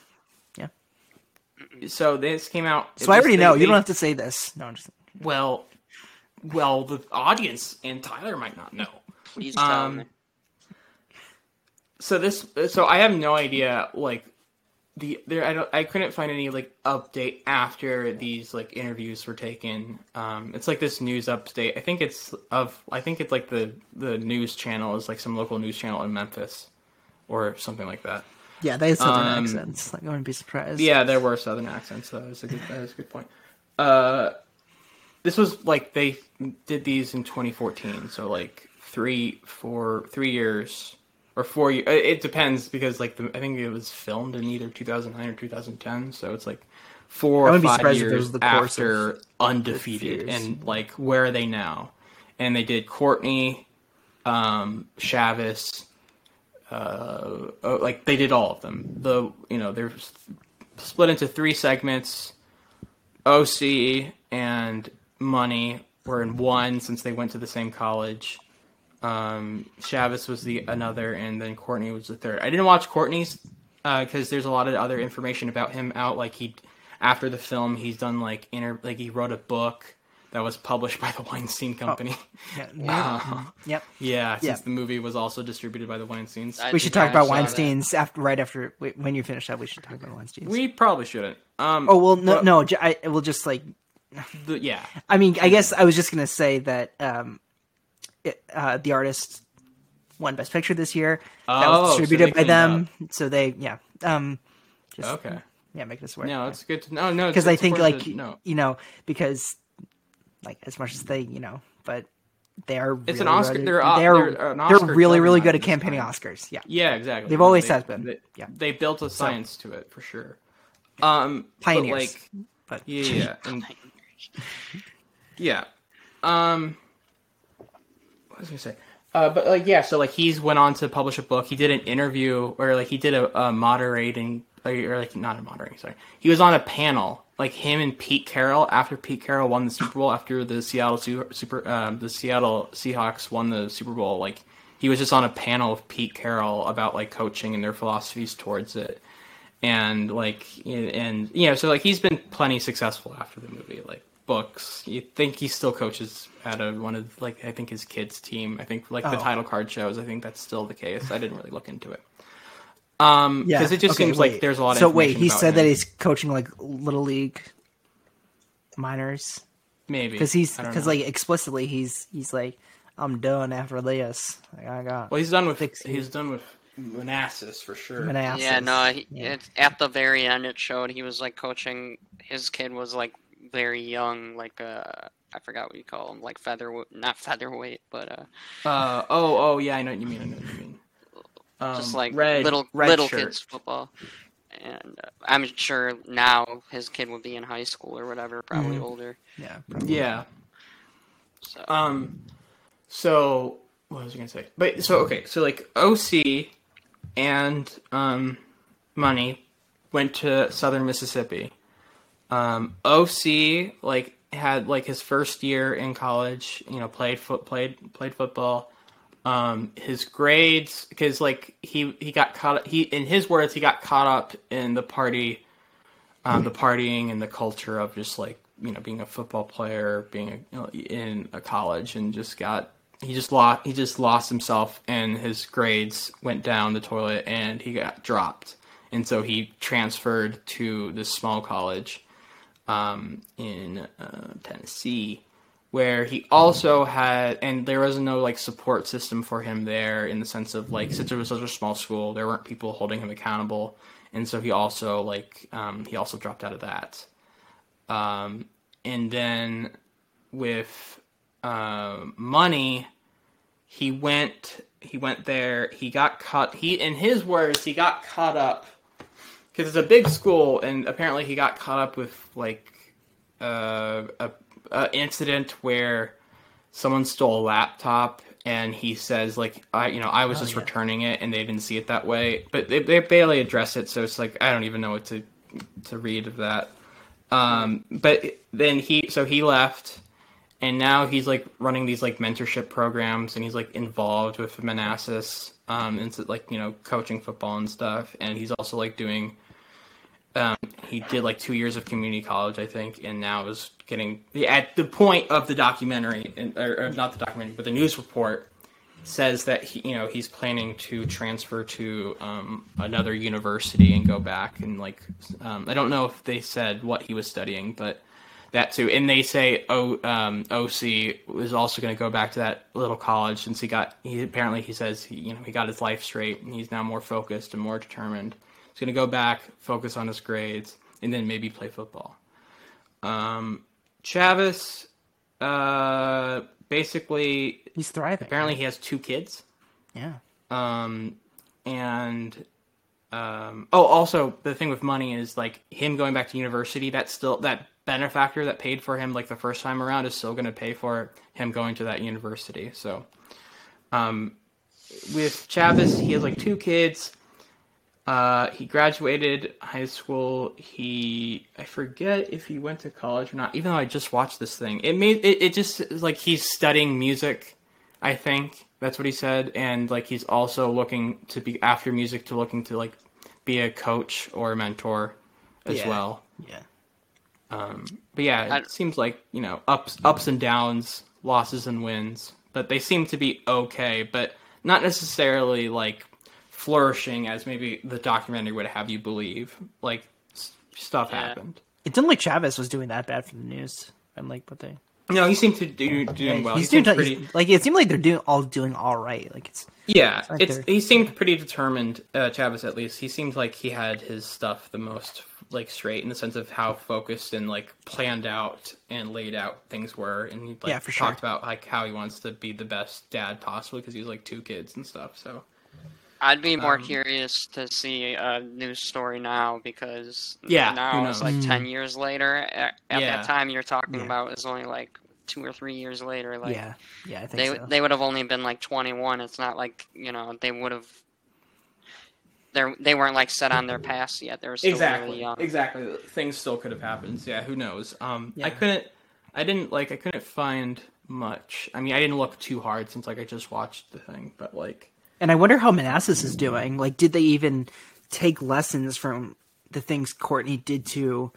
Yeah. So this came out. So I already they- know. they- You don't have to say this. No, I'm just. Well, well, the audience and Tyler might not know. Please tell Um, me. so this so i have no idea like the there i don't i couldn't find any like update after these like interviews were taken. Um it's like this news update. I think it's of i think it's like the the news channel is like some local news channel in memphis or something like that. Yeah, they had southern Um, accents. Like, I wouldn't be surprised. yeah there were southern accents so that was a good that was a good point. Uh this was like they did these in 2014 so like three four three years or four years it depends because like the, i think it was filmed in either 2009 or 2010 so it's like four or five surprised if it years after undefeated years. and like where are they now and they did courtney um Chavis, uh, oh, like they did all of them. The you know they're split into three segments. OC and Money were in one since they went to the same college. Um, Chavis was the another, and then Courtney was the third. I didn't watch Courtney's because there's a lot of other information about him out. Like he, after the film, he's done like inter like he wrote a book that was published by the Weinstein Company. Yeah. yeah. Uh, Yep. yeah, since Yeah. the movie was also distributed by the Weinsteins. I We should talk about saw that. Weinstein's after right after when you finish that. We should talk about Weinstein's. we probably shouldn't. Um, oh well, no, but no. j- I will just like. the- yeah, I mean, I guess I was just gonna say that um, it, uh, the artist won Best Picture this year. That Oh, was distributed they by them, so they yeah. Um, just, okay. Yeah, make this work. No, it's good to know. No, because I think like to know. you know because like as much as they you know but they are It's really an Oscar- they're, they're they're an they're really really good at campaigning point. Oscars. Yeah, Yeah, exactly. They've No, always they, has been. They, Yeah. they built a science to it for sure. Um, but, Pioneers. like, but yeah, yeah, and, yeah. Um, what was gonna say? Uh, but like, yeah. So like, he's went on to publish a book. He did an interview, or like, he did a, a moderating, or, like not a moderating. Sorry, he was on a panel, like him and Pete Carroll. After Pete Carroll won the Super Bowl, after the Seattle Su- Super, um, the Seattle Seahawks won the Super Bowl, like he was just on a panel with Pete Carroll about like coaching and their philosophies towards it and like and you know so like he's been plenty successful after the movie like books you think he still coaches at a one of like i think his kids team i think like the Oh. title card shows i think that's still the case i didn't really look into it um yeah, because it just okay, seems wait. like there's a lot of So wait, information he about said that him. he's coaching like little league minors maybe because he's I don't because know. like explicitly he's he's like I'm done after this. Like, I got well he's done with Fix- he's done with manassas for sure Manassas. Yeah, no. He, Yeah. It, at the very end, it showed he was like coaching. His kid was like very young, like uh, I forgot what you call him, like feather, not featherweight, but uh, uh oh oh yeah i know what you mean i know what you mean um, just like red, little red little shirt. kids football. And uh, I'm sure now his kid would be in high school or whatever, probably Mhm. older. yeah, yeah So Um, so what was I gonna say? But so okay, so like OC and um, Money went to Southern Mississippi. Um, OC like had like his first year in college. You know, played foot played played football. Um, his grades because like he he got caught he in his words he got caught up in the party um, the partying and the culture of just like you know being a football player, being a, you know, in a college, and just got he just lost he just lost himself, and his grades went down the toilet, and he got dropped, and so he transferred to this small college um, in uh, Tennessee. Where he also had, and there was no like support system for him there in the sense of like, since it was such a small school, there weren't people holding him accountable and so he also like um, he also dropped out of that um, and then with uh, money he went he went there he got caught he in his words he got caught up because it's a big school and apparently he got caught up with like uh, a, a incident where someone stole a laptop and he says like I you know I was Oh, just yeah. returning it and they didn't see it that way. But they, they barely address it so it's like I don't even know what to to read of that. Um but then he so he left and now he's like running these like mentorship programs and he's like involved with Manassas um into like you know coaching football and stuff. And he's also like doing um, he did like two years of community college, I think, and now is getting at the point of the documentary, or, not the documentary, but the news report says that he, you know, he's planning to transfer to um, another university and go back and like, um, I don't know if they said what he was studying, but that too, and they say o, um, OC was also going to go back to that little college since he got. He apparently he says he, you know he got his life straight and he's now more focused and more determined. He's going to go back, focus on his grades, and then maybe play football. Um, Chavis, uh, basically, he's thriving. apparently he has two kids. yeah. Um, and um, oh, also the thing with money is like him going back to university. That's still that benefactor that paid for him like the first time around is still going to pay for him going to that university. So, um, with Chavis, he has like two kids. Uh, he graduated high school. He I forget if he went to college or not. Even though I just watched this thing, it made it, it just like he's studying music. I think that's what he said, and like he's also looking to be after music to looking to like be a coach or a mentor as Yeah. well. Yeah. Um, but yeah, it seems like you know ups ups and downs, losses and wins, but they seem to be okay, but not necessarily like flourishing as maybe the documentary would have you believe. Like s- stuff Yeah. happened. It didn't like Chavis was doing that bad for the news. And like what they No, he seemed to do doing well. he's he doing seemed pretty. he's- like it seemed like they're doing all doing all right. Like it's Yeah, like it's he seemed pretty determined. Uh, Chavis, at least, he seemed like he had his stuff the most like straight in the sense of how focused and like planned out and laid out things were, and he like Yeah, for sure. talked about like how he wants to be the best dad possible because he's like two kids and stuff. So I'd be more Um, curious to see a news story now because Yeah, now it's like ten years later. At, at Yeah. that time you're talking Yeah. about is only like two or three years later. Like yeah, yeah, I think they so. they would have only been like 21. It's not like you know they would have. They they weren't like set on their past yet. They were still really exactly, young. exactly, things still could have happened. Yeah, who knows? Um, I couldn't, I didn't like, I couldn't find much. I mean, I didn't look too hard since like I just watched the thing, but like. And I wonder how Manassas is doing. Like, did they even take lessons from the things Courtney did to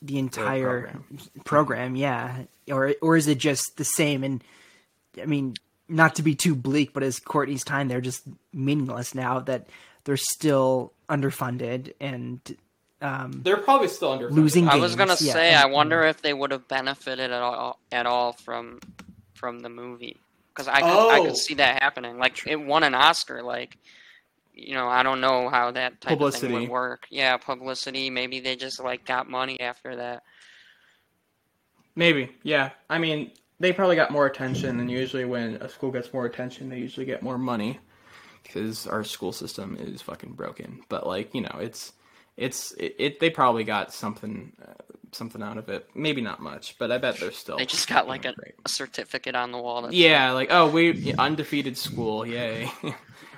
the entire program. program? Yeah, or or is it just the same? And I mean, not to be too bleak, but is Courtney's time there just meaningless now that they're still underfunded and um, They're probably still under Losing I was gonna yeah, say and- I wonder if they would have benefited at all at all from from the movie because I could I Oh. could see that happening. Like it won an Oscar. Like you know I don't know how that type of thing would work. Yeah, publicity. Maybe they just like got money after that. Maybe, yeah. I mean, they probably got more attention, and usually when a school gets more attention, they usually get more money because our school system is fucking broken. But like, you know, it's it's it. it they probably got something uh, something out of it. Maybe not much, but I bet they're still. They just got like a, a certificate on the wall. Yeah, like oh, we undefeated school, yay.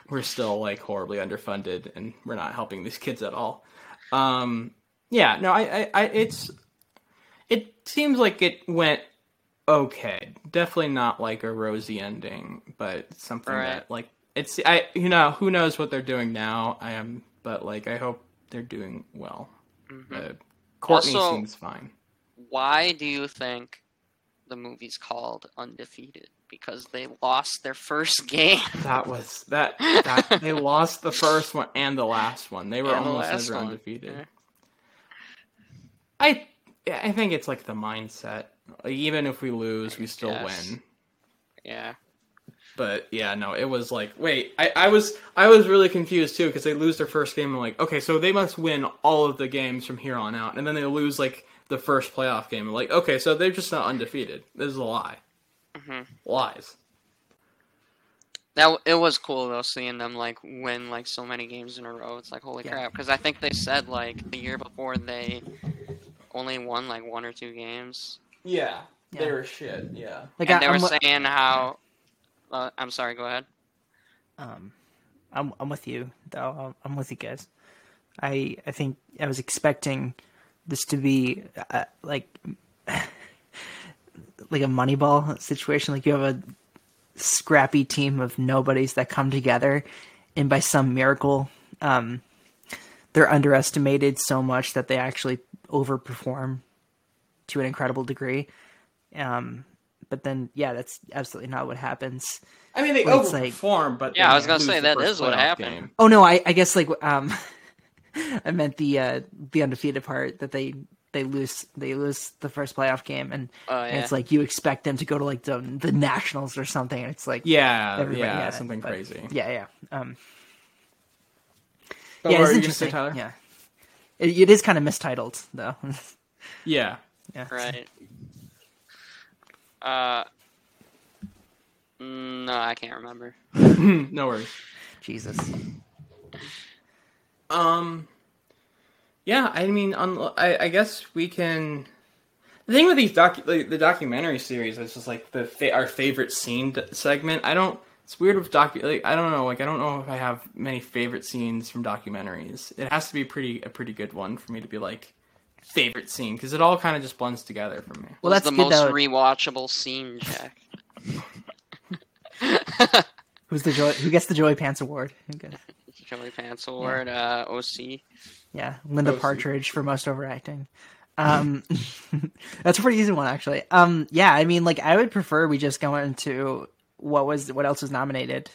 we're still like horribly underfunded, and we're not helping these kids at all. Um, yeah, no, I, I, I, it's, it seems like it went okay. Definitely not like a rosy ending, but something Right. that like it's, I, you know, who knows what they're doing now. I am, but like I hope they're doing well. Uh, Courtney Mm-hmm. Also- seems fine. Why do you think the movie's called Undefeated? Because they lost their first game. That was that. that they lost the first one and the last one. They were And almost never one, undefeated. yeah. I I think it's like the mindset. Like, even if we lose, we still Yes. win. Yeah. But yeah, no, it was like wait, I, I was I was really confused too because they lose their first game. I'm like, okay, so they must win all of the games from here on out, and then they lose like the first playoff game. I'm like, okay, so they're just not undefeated. This is a lie. Mhm. Lies. That it was cool though seeing them like win like so many games in a row. It's like holy Yeah. crap! Because I think they said like the year before they only won like one or two games, Yeah, they were shit. Yeah. like and I, they I'm, were saying how. Uh, I'm sorry. Go ahead. um, I'm I'm with you though. I'm, with you guys. I I think I was expecting this to be uh, like like a Moneyball situation. Like you have a scrappy team of nobodies that come together, and by some miracle, um, they're underestimated so much that they actually overperform to an incredible degree. Um, but then, yeah, that's absolutely not what happens. I mean, they Well, it's like- overperform, but Yeah, I was gonna say the that first is what happened. game. Oh no, I, I guess like um, I meant the uh, the undefeated part that they they lose they lose the first playoff game and, Oh and it's like you expect them to go to like the the nationals or something and it's like Yeah, yeah, had it, something crazy. yeah yeah um But yeah what it's you gonna interesting say, Tyler? yeah it, it is kind of mistitled though Yeah. yeah Right. Uh. mm, No, I can't remember. no worries. Jesus Um, yeah, I mean, on, I, I guess we can. The thing with these docu- like, the documentary series is just like the fa- our favorite scene d- segment. I don't. It's weird with docu. Like, I don't know. Like I don't know if I have many favorite scenes from documentaries. It has to be pretty a pretty good one for me to be like favorite scene because it all kind of just blends together for me. well that's the good most though rewatchable scene, Jack? who's the joy who gets the joy pants award Who gets- Joey Pants Award, uh, OC. yeah Linda see. Partridge for most overacting Um, that's a pretty easy one actually. Um, yeah, I mean, like I would prefer we just go into what was what else was nominated.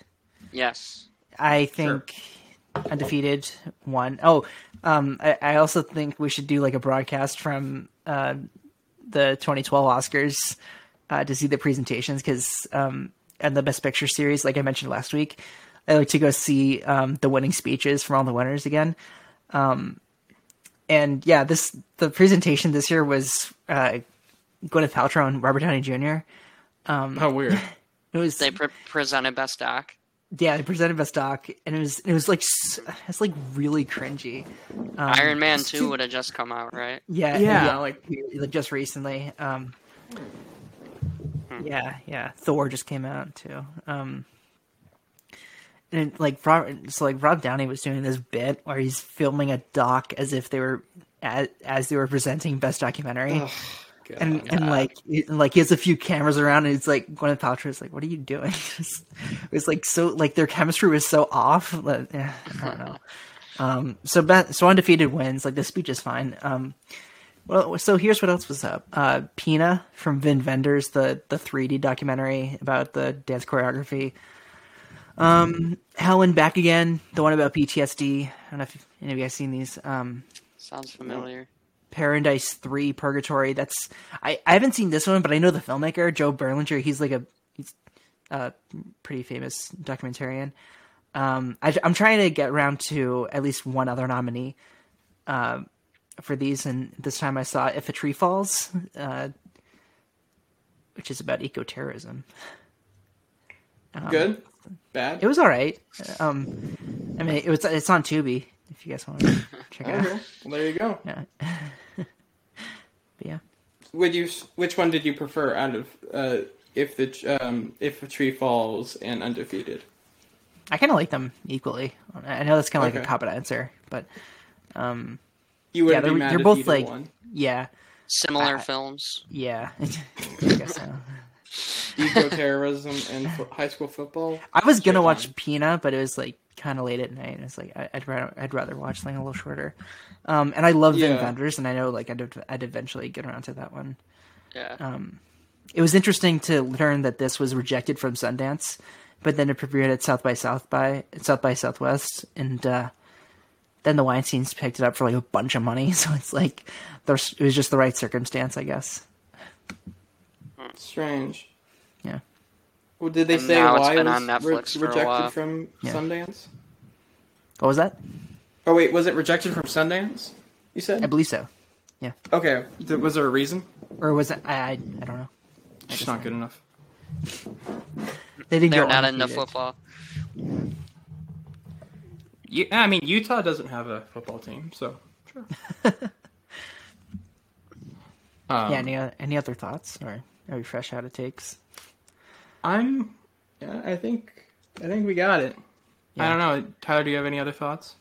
Yes. I think undefeated one. Oh, um, I, I also think we should do like a broadcast from uh, the 2012 Oscars uh, to see the presentations because um, and the Best Picture series, like I mentioned last week, I like to go see um, the winning speeches from all the winners again. Um, and yeah, this the presentation this year was uh, Gwyneth Paltrow and Robert Downey Jr. Um, How weird. It was They pre- presented Best Doc. Yeah, they presented Best Doc, and it was it was like s- it's like really cringy. Um, Iron Man 2 would have just come out, right? Yeah, Yeah, yeah, like- like just recently. Um, yeah, yeah. Thor just came out too. Um, and like Rob, so like Rob Downey was doing this bit where he's filming a doc as if they were as, as they were presenting best documentary. God. and and like he- and, like he has a few cameras around and it's like Gwyneth Paltrow's like what are you doing? Just- it was like so like their chemistry was so off yeah, I don't know. Um so Be- so undefeated wins. Like the speech is fine. Um well so here's what else was up. Uh Pina from Wim Wenders the the 3D documentary about the dance choreography. Um Hell and Back Again the one about PTSD I don't know if any of you guys seen these. Um Sounds familiar. Paradise Three Purgatory. That's I, I haven't seen this one, but I know the filmmaker Joe Berlinger. He's like a he's a pretty famous documentarian. Um, I, I'm trying to get around to at least one other nominee uh, for these, and this time I saw If a Tree Falls, uh, which is about eco-terrorism. Good? Bad? It was all right. Um, I mean, it was it's on Tubi if you guys want to check it out. Well, there you go. Yeah. but yeah. Would you? Which one did you prefer out of uh, if the um, if a tree falls and undefeated? I kind of like them equally. I know that's kind of like a cop out answer, but um, You wouldn't they're- be mad they're if both like- one. yeah, Similar I- films. yeah. I guess so. eco-terrorism and fo- high school football. I was gonna watch line. Pina, but it was like kind of late at night, and it's like I- I'd rather I'd rather watch something a little shorter. Um, and I love Wim Yeah. Wenders, and I know like I'd I'd eventually get around to that one. Yeah. Um, it was interesting to learn that this was rejected from Sundance, but then it premiered at South by South by South by Southwest, and uh, then the Weinstein's picked it up for like a bunch of money. So it's like there's it was just the right circumstance, I guess. Strange. Yeah. Well, did they And say now it's why been it on was re- Netflix for a rejected while. from Yeah. Sundance? What was that? Oh wait, was it rejected from Sundance? You said I believe so, Yeah. Okay. Th- Was there a reason? or was it? I I, I don't know. It's not good enough. They didn't They're go not into undefeated. football. You, I mean, Utah doesn't have a football team, so sure. um, Yeah. Any any other thoughts, or are we fresh out of takes? I'm. Yeah, I think. I think we got it. I don't know, Tyler. Do you have any other thoughts?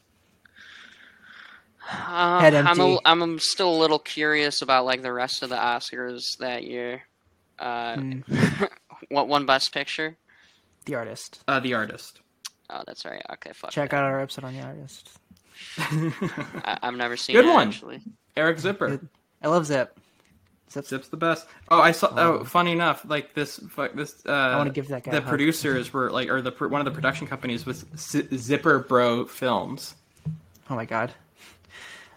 Uh, Head I'm a, I'm still a little curious about like the rest of the Oscars that year. Uh, Hmm. what won Best Picture? The artist. Uh, the artist. Oh, that's right. Okay, fuck. Check that. out our episode on the artist. I, I've never seen Good it one. actually. Eric Zipper. I love Zip. Zip's Zip's the best. Oh, I saw. Oh, funny enough, like this. fu- This. Uh, I wanna give that guy a The hug. producers were like, or the one of the production companies was Z- Zipper Bro Films. Oh my god.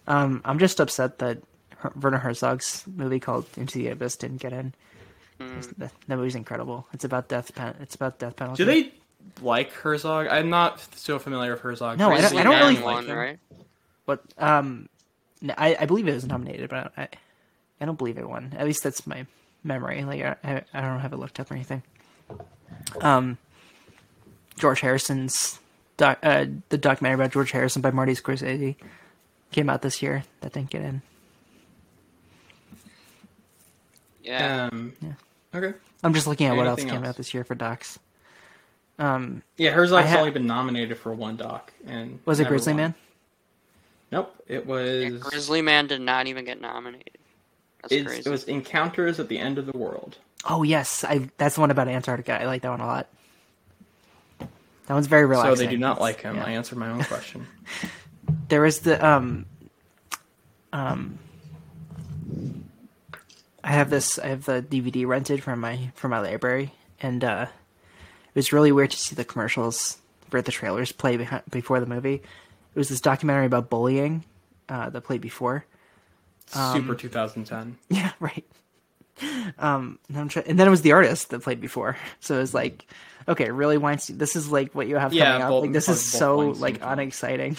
Um, I'm just upset that Her- Werner Herzog's movie called Into the Abyss didn't get in. The, the movie's incredible. It's about death. Pen- it's about death penalty. Do they like Herzog? I'm not so familiar with Herzog. No, I don't- Grizzly I don't Man really won, him. right? But um, I, I believe it was nominated, but I, I don't believe it won. At least that's my memory. Like I, I, I don't have it looked up or anything. Um, George Harrison's doc, uh, the documentary about George Harrison by Marty Scorsese came out this year. That didn't get in. Yeah. Um, Okay. I'm just looking at what else Anything came else? out this year for docs. Um, Yeah, Herzog's I ha- only been nominated for one doc, and was it Grizzly won. Man? Nope, it Yeah, was. Grizzly Man did not even get nominated. That's crazy. it was Encounters at the End of the World. Oh yes, I that's the one about Antarctica. I like that one a lot. That one's very So relaxing. they do not like him. Yeah. I answered my own question. There was the um, um, I have this. I have the DVD rented from my from my library, and uh, it was really weird to see the commercials for the trailers play behind, before the movie. It was this documentary about bullying uh, that played before. Um, Super 2010. Yeah, right. Um, and, I'm try- and then it was the artist that played before, so it was like, okay, really Weinstein. This is like what you have Yeah, coming up. both- like this is so Weinstein like films. unexciting.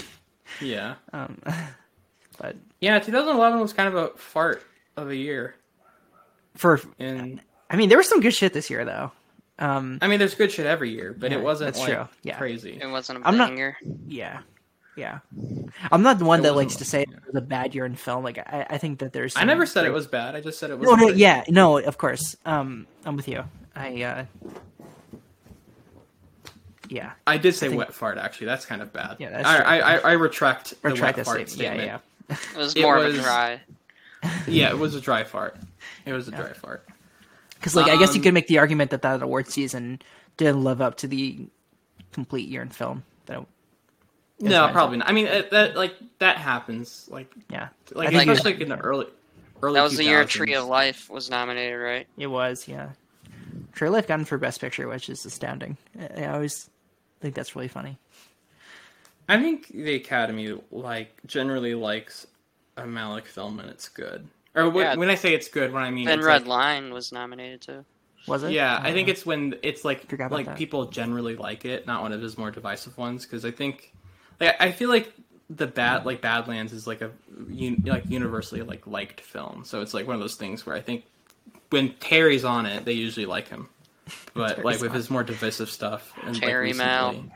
Yeah. Um, but Yeah, 2011 was kind of a fart of a year. for, And I mean, there was some good shit this year though. Um, I mean, there's good shit every year, but Yeah, it wasn't that's like true. Yeah. crazy. It wasn't a I'm not- banger. yeah, yeah. I'm not the one It that likes to say yeah. it was a bad year in film. Like I, I think that there's. I never said it was bad. I just said it was. No, no, yeah, no, of course. Um, I'm with you. I, uh, yeah, I did say think- wet fart. Actually, that's kind of bad. Yeah, that's I. I, I, I retract, retract the that wet fart statement. Yeah, yeah. It was It more was- of a dry. Yeah, it was a dry fart. It was a dry fart. Because like I guess you Um, could make the argument that that award season didn't live up to the complete year in film. That No, probably not. I mean, it, that like that happens. Like, yeah, like I think especially like in the early, early. That was the year Tree of Life was nominated, right? it was. Yeah, Tree of Life got in for Best Picture, which is astounding. I I always think that's really funny. I think the Academy like generally likes a Malick film and it's good. Or when, Yeah. when I say it's good, what I mean Thin Red like- Line was nominated too. Was it? Yeah, I don't think know. it's when it's like like that. people generally like it, not one of his more divisive ones. Because I think, like, I feel like the bad like Badlands is like a un, like universally like liked film. So it's like one of those things where I think when Terry's on it, they usually like him. But like with on his more divisive stuff, and Terry like, Mal. recently-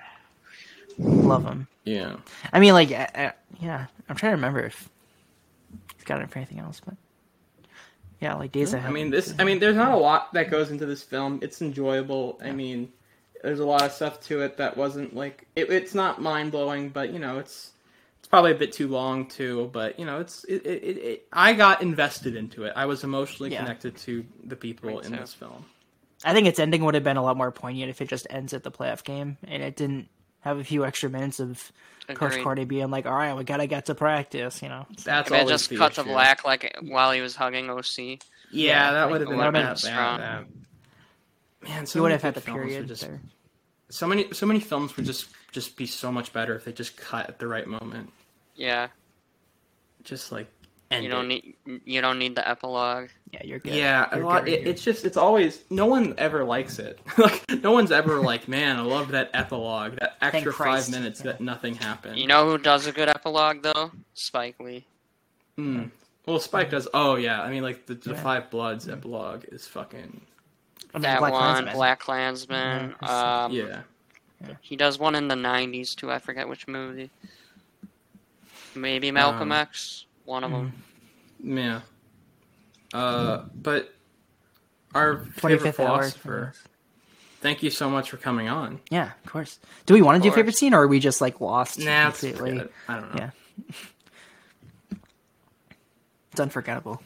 love him. yeah. I mean, like, I, I, yeah, I'm trying to remember if he's got it for anything else, but yeah, like Days I Ahead. mean, this. I mean, there's not a lot that goes into this film. It's enjoyable. I mean, there's a lot of stuff to it that wasn't like it, it's not mind blowing, but you know, it's it's probably a bit too long too. But you know, it's it, it, it, it I got invested into it. I was emotionally Yeah. connected to the people in too. this film. I think its ending would have been a lot more poignant if it just ends at the playoff game and it didn't have a few extra minutes of Coach Agreed. Courtney being like, "All right, we gotta get to practice," you know. That's If it always just the cut to black like while he was hugging OC. Yeah, Yeah, that like, would have been would've that, been that, strong. that- Man, so You would have had the films would period Just, there. So many, so many films would just just be so much better if they just cut at the right moment. Yeah, Just like end you don't it. need you don't need the epilogue. Yeah, you're good. Yeah, a You're lot. It, it's just it's always no one ever likes it. like no one's ever like, man, I love that epilogue, that extra Christ. five minutes Yeah. that nothing happened. You know who does a good epilogue though? Spike Lee. Hmm. Well, Spike does. Oh yeah, I mean like the, the Yeah. Five Bloods epilogue is fucking I mean, That Black one, Klansman. Black Klansman. Yeah, Um, yeah. He does one in the '90s too. I forget which movie. Maybe Malcolm Um, X. One of them. Yeah. Uh, but our favorite 25th hour. philosopher. Thank you so much for coming on. Yeah, of course. Do we want to do course. favorite scene, or are we just like lost Nah, it's completely? I don't know. Yeah. It's unforgettable.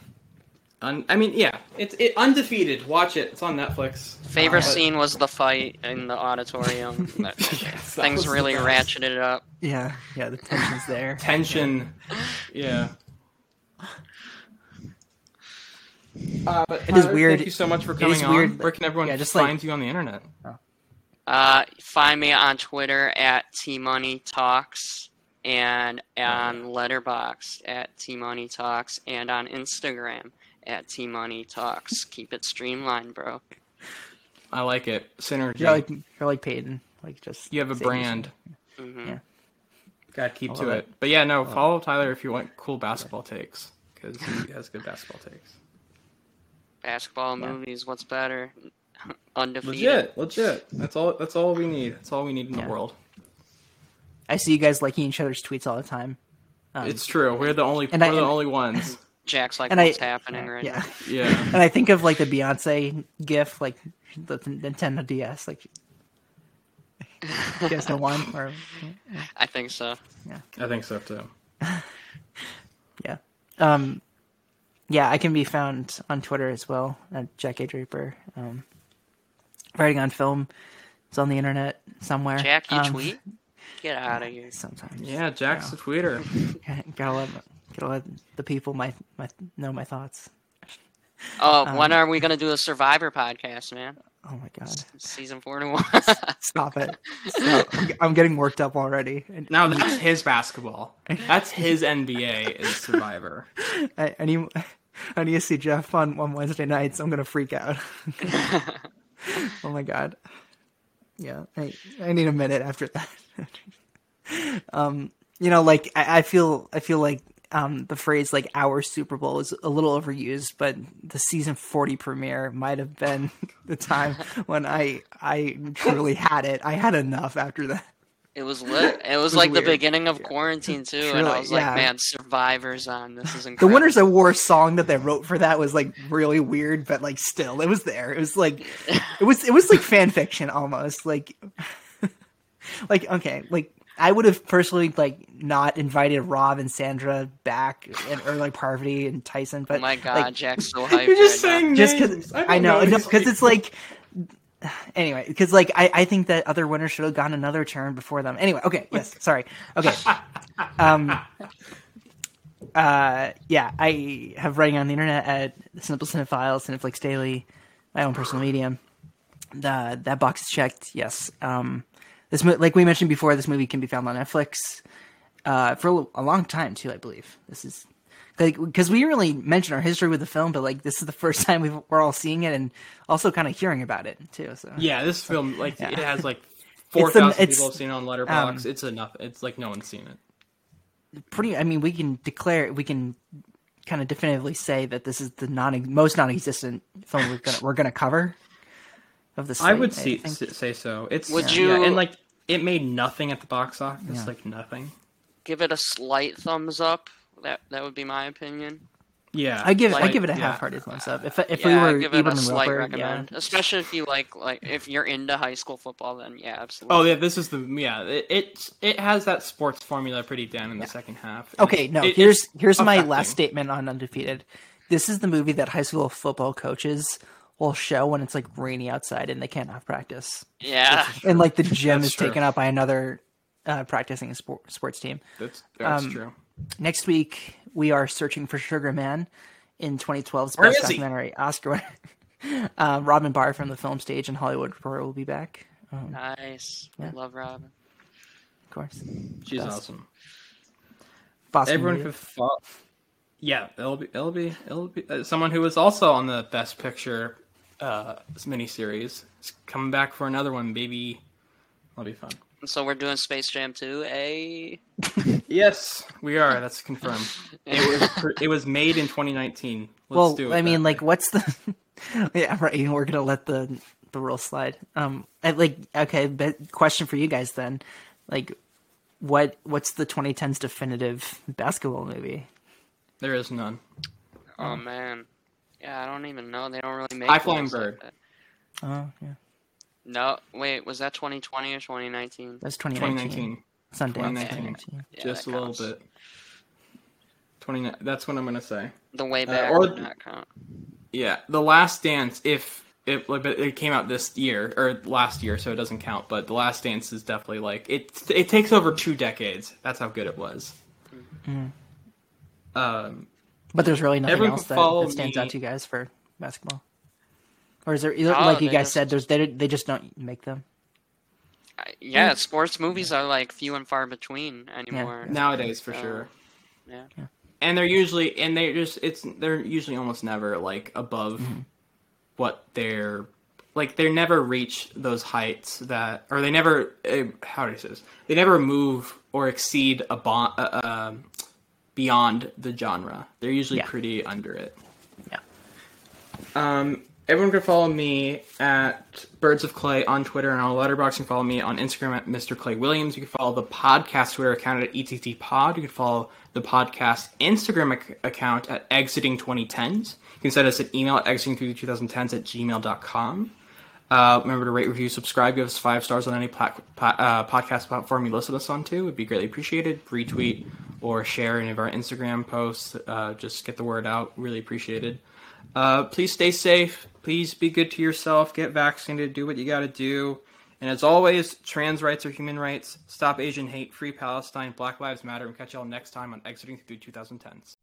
Un- I mean, yeah, it's it undefeated. Watch it. It's on Netflix. Favorite Uh, but- scene was the fight in the auditorium. That- Yes, that Things really best. ratcheted up. Yeah, yeah, the tension's there. tension. Yeah. Uh, but It is Tyler, weird- Thank you so much for coming on. weird, Where can everyone yeah, just like- find you on the internet? Uh, find me on Twitter at T Money Talks and on Letterboxd at T Money Talks and on Instagram at T Money Talks. Keep it streamlined, bro. I like it. Synergy. You're like you're like Peyton, like just you have a say brand. hmm Yeah. Gotta keep to it. it. But yeah, no, follow Tyler if you want cool basketball takes because he has good basketball takes. Basketball Yeah. movies, what's better? Undefeated. Legit, legit. That's all. That's all we need. That's all we need in Yeah. the world. I see you guys liking each other's tweets all the time. Um, It's true. We're the only. And we're I- the and- only ones. Jack's like, And I- happening right yeah, Yeah. and I think of like the Beyonce gif, like the Nintendo DS, like DS no one or now? I think so. Yeah. I think so too. yeah. Um, yeah, I can be found on Twitter as well at Jack A Draper. Um, writing on film. It's on the internet somewhere. Jack, you Um, tweet? Get out of here. Sometimes. Yeah, Jack's a tweeter. Gotta let gotta let the people my my know my thoughts. Oh, Um, when are we gonna do a Survivor podcast, man? Oh my god! Season forty-one. Stop it! Stop. I'm- I'm getting worked up already. Now that's his basketball. That's his NBA is Survivor. I, I need I need to see Jeff on on Wednesday nights. I'm gonna freak out. oh my god! Yeah, I I need a minute after that. um, you know, like I, I feel I feel like um the phrase like our Super Bowl is a little overused, but the season 40 premiere might have been the time when I I truly had it. I had enough after that. It was lit. It was, was like weird. the beginning of quarantine too, and I was like, yeah. "Man, Survivor's on. This is The. Winners of War song that they wrote for that was like really weird, but like still, it was there. It was like, it was it was like fan fiction almost. Like, like okay, like I would have personally like not invited Rob and Sandra back, and or like Parvati and Tyson, but oh my god, like, Jack's so hyped You're just right now. saying just names. because don't I know, because people. it's like. Anyway, because like I, I think that other winners should have gotten another turn before them. Anyway, okay, yes, sorry. Okay, um, uh, yeah, I have writing on the internet at the Simple Cinephiles, Cineflix Daily, my own personal medium. The that box is checked. Yes. Um, this mo- like we mentioned before, this movie can be found on Netflix uh, for a, a long time too. I believe this is like because we really mentioned our history with the film, but like this is the first time we've, we're all seeing it and also kind of hearing about it too. So Yeah, this film like Yeah. it has like four thousand people have seen it on Letterboxd. um, it's enough. It's like no one's seen it. pretty. I mean, we can declare we can kind of definitively say that this is the non most non-existent film we're gonna we're gonna cover of the. I would see, think. s- say so. It's Would yeah, you- and like it made nothing at the box office, Yeah. like nothing. Give it a slight thumbs up. That that would be my opinion. Yeah, I give I give it a yeah. half-hearted thumbs up. If if yeah, we were give it even a in slight Roper, yeah, recommend. Especially if you like like if you're into high school football, then yeah, absolutely. Oh yeah, this is the yeah. It it, it has that sports formula pretty down in the second half. Okay, no. it- here's here's my affecting. last statement on Undefeated. This is the movie that high school football coaches will show when it's like rainy outside and they can't have practice, yeah. and like the gym That's is true. taken up by another uh, practicing sport, sports team. That's that's Um, true. Next week we are searching for Sugar Man in 2012's Where best is he? documentary Oscar winner. uh, Robin Barr from the film stage and Hollywood Reporter will be back, um, Nice. I Yeah. love Robin. of course. She's best. awesome. Boston Everyone Movie. could fall. Yeah, it'll be it'll be it'll be uh, someone who was also on the Best Picture uh miniseries is coming back for another one, baby. That'll be fun. So we're doing Space Jam 2. A Yes, we are. That's confirmed. It was it was made in 2019. Let's well, do it. I mean, that like, what's the? yeah, right. We're gonna let the the rule slide. Um, I, like, okay, but question for you guys then, like, what what's the 2010s definitive basketball movie? there is none. Oh man. Yeah, I don't even know. They don't really make High Flying ones like Bird. that. Oh, yeah, No, wait, was that 2020 or 2019? that's 2019. 2019, Sundance. 2019. 2019. Yeah, just a that little bit. 29. That's what I'm gonna say. The way Uh, back or- would not count. Yeah, The Last Dance. If it, but it came out this year or last year, so it doesn't count. But The Last Dance is definitely like it. It takes over two decades. That's how good it was. Um, But there's really nothing Everyone else that, that stands me. out to you guys for basketball, or is there either, Oh, like you guys just- said, there's they they just don't make them. I- Yeah, sports movies are like few and far between anymore. nowadays, for So, sure. Yeah. And they're usually, and they just, it's they're usually almost never like above what they're like. They never reach those heights that, or they never. Uh, how do I say this? They never move or exceed a bond. Uh, um beyond the genre. They're usually Yeah. pretty under it. Yeah. Um, everyone can follow me at Birds of Clay on Twitter and on Letterboxd. You can follow me on Instagram at Mr. Clay Williams. You can follow the podcast Twitter account at ETT Pod. You can follow the podcast Instagram ac- account at Exiting 2010s. You can send us an email at exiting through 2010s at gmail.com. Uh, remember to rate, review, subscribe, give us five stars on any plat- pla- uh, podcast platform you listen to us on to. Would be greatly appreciated. Retweet or share any of our Instagram posts. Uh, just get the word out. Really appreciated. Uh, please stay safe. Please be good to yourself. Get vaccinated. Do what you got to do. And as always, trans rights are human rights. Stop Asian hate. Free Palestine. Black Lives Matter. And catch y'all next time on Exiting Through 2010s.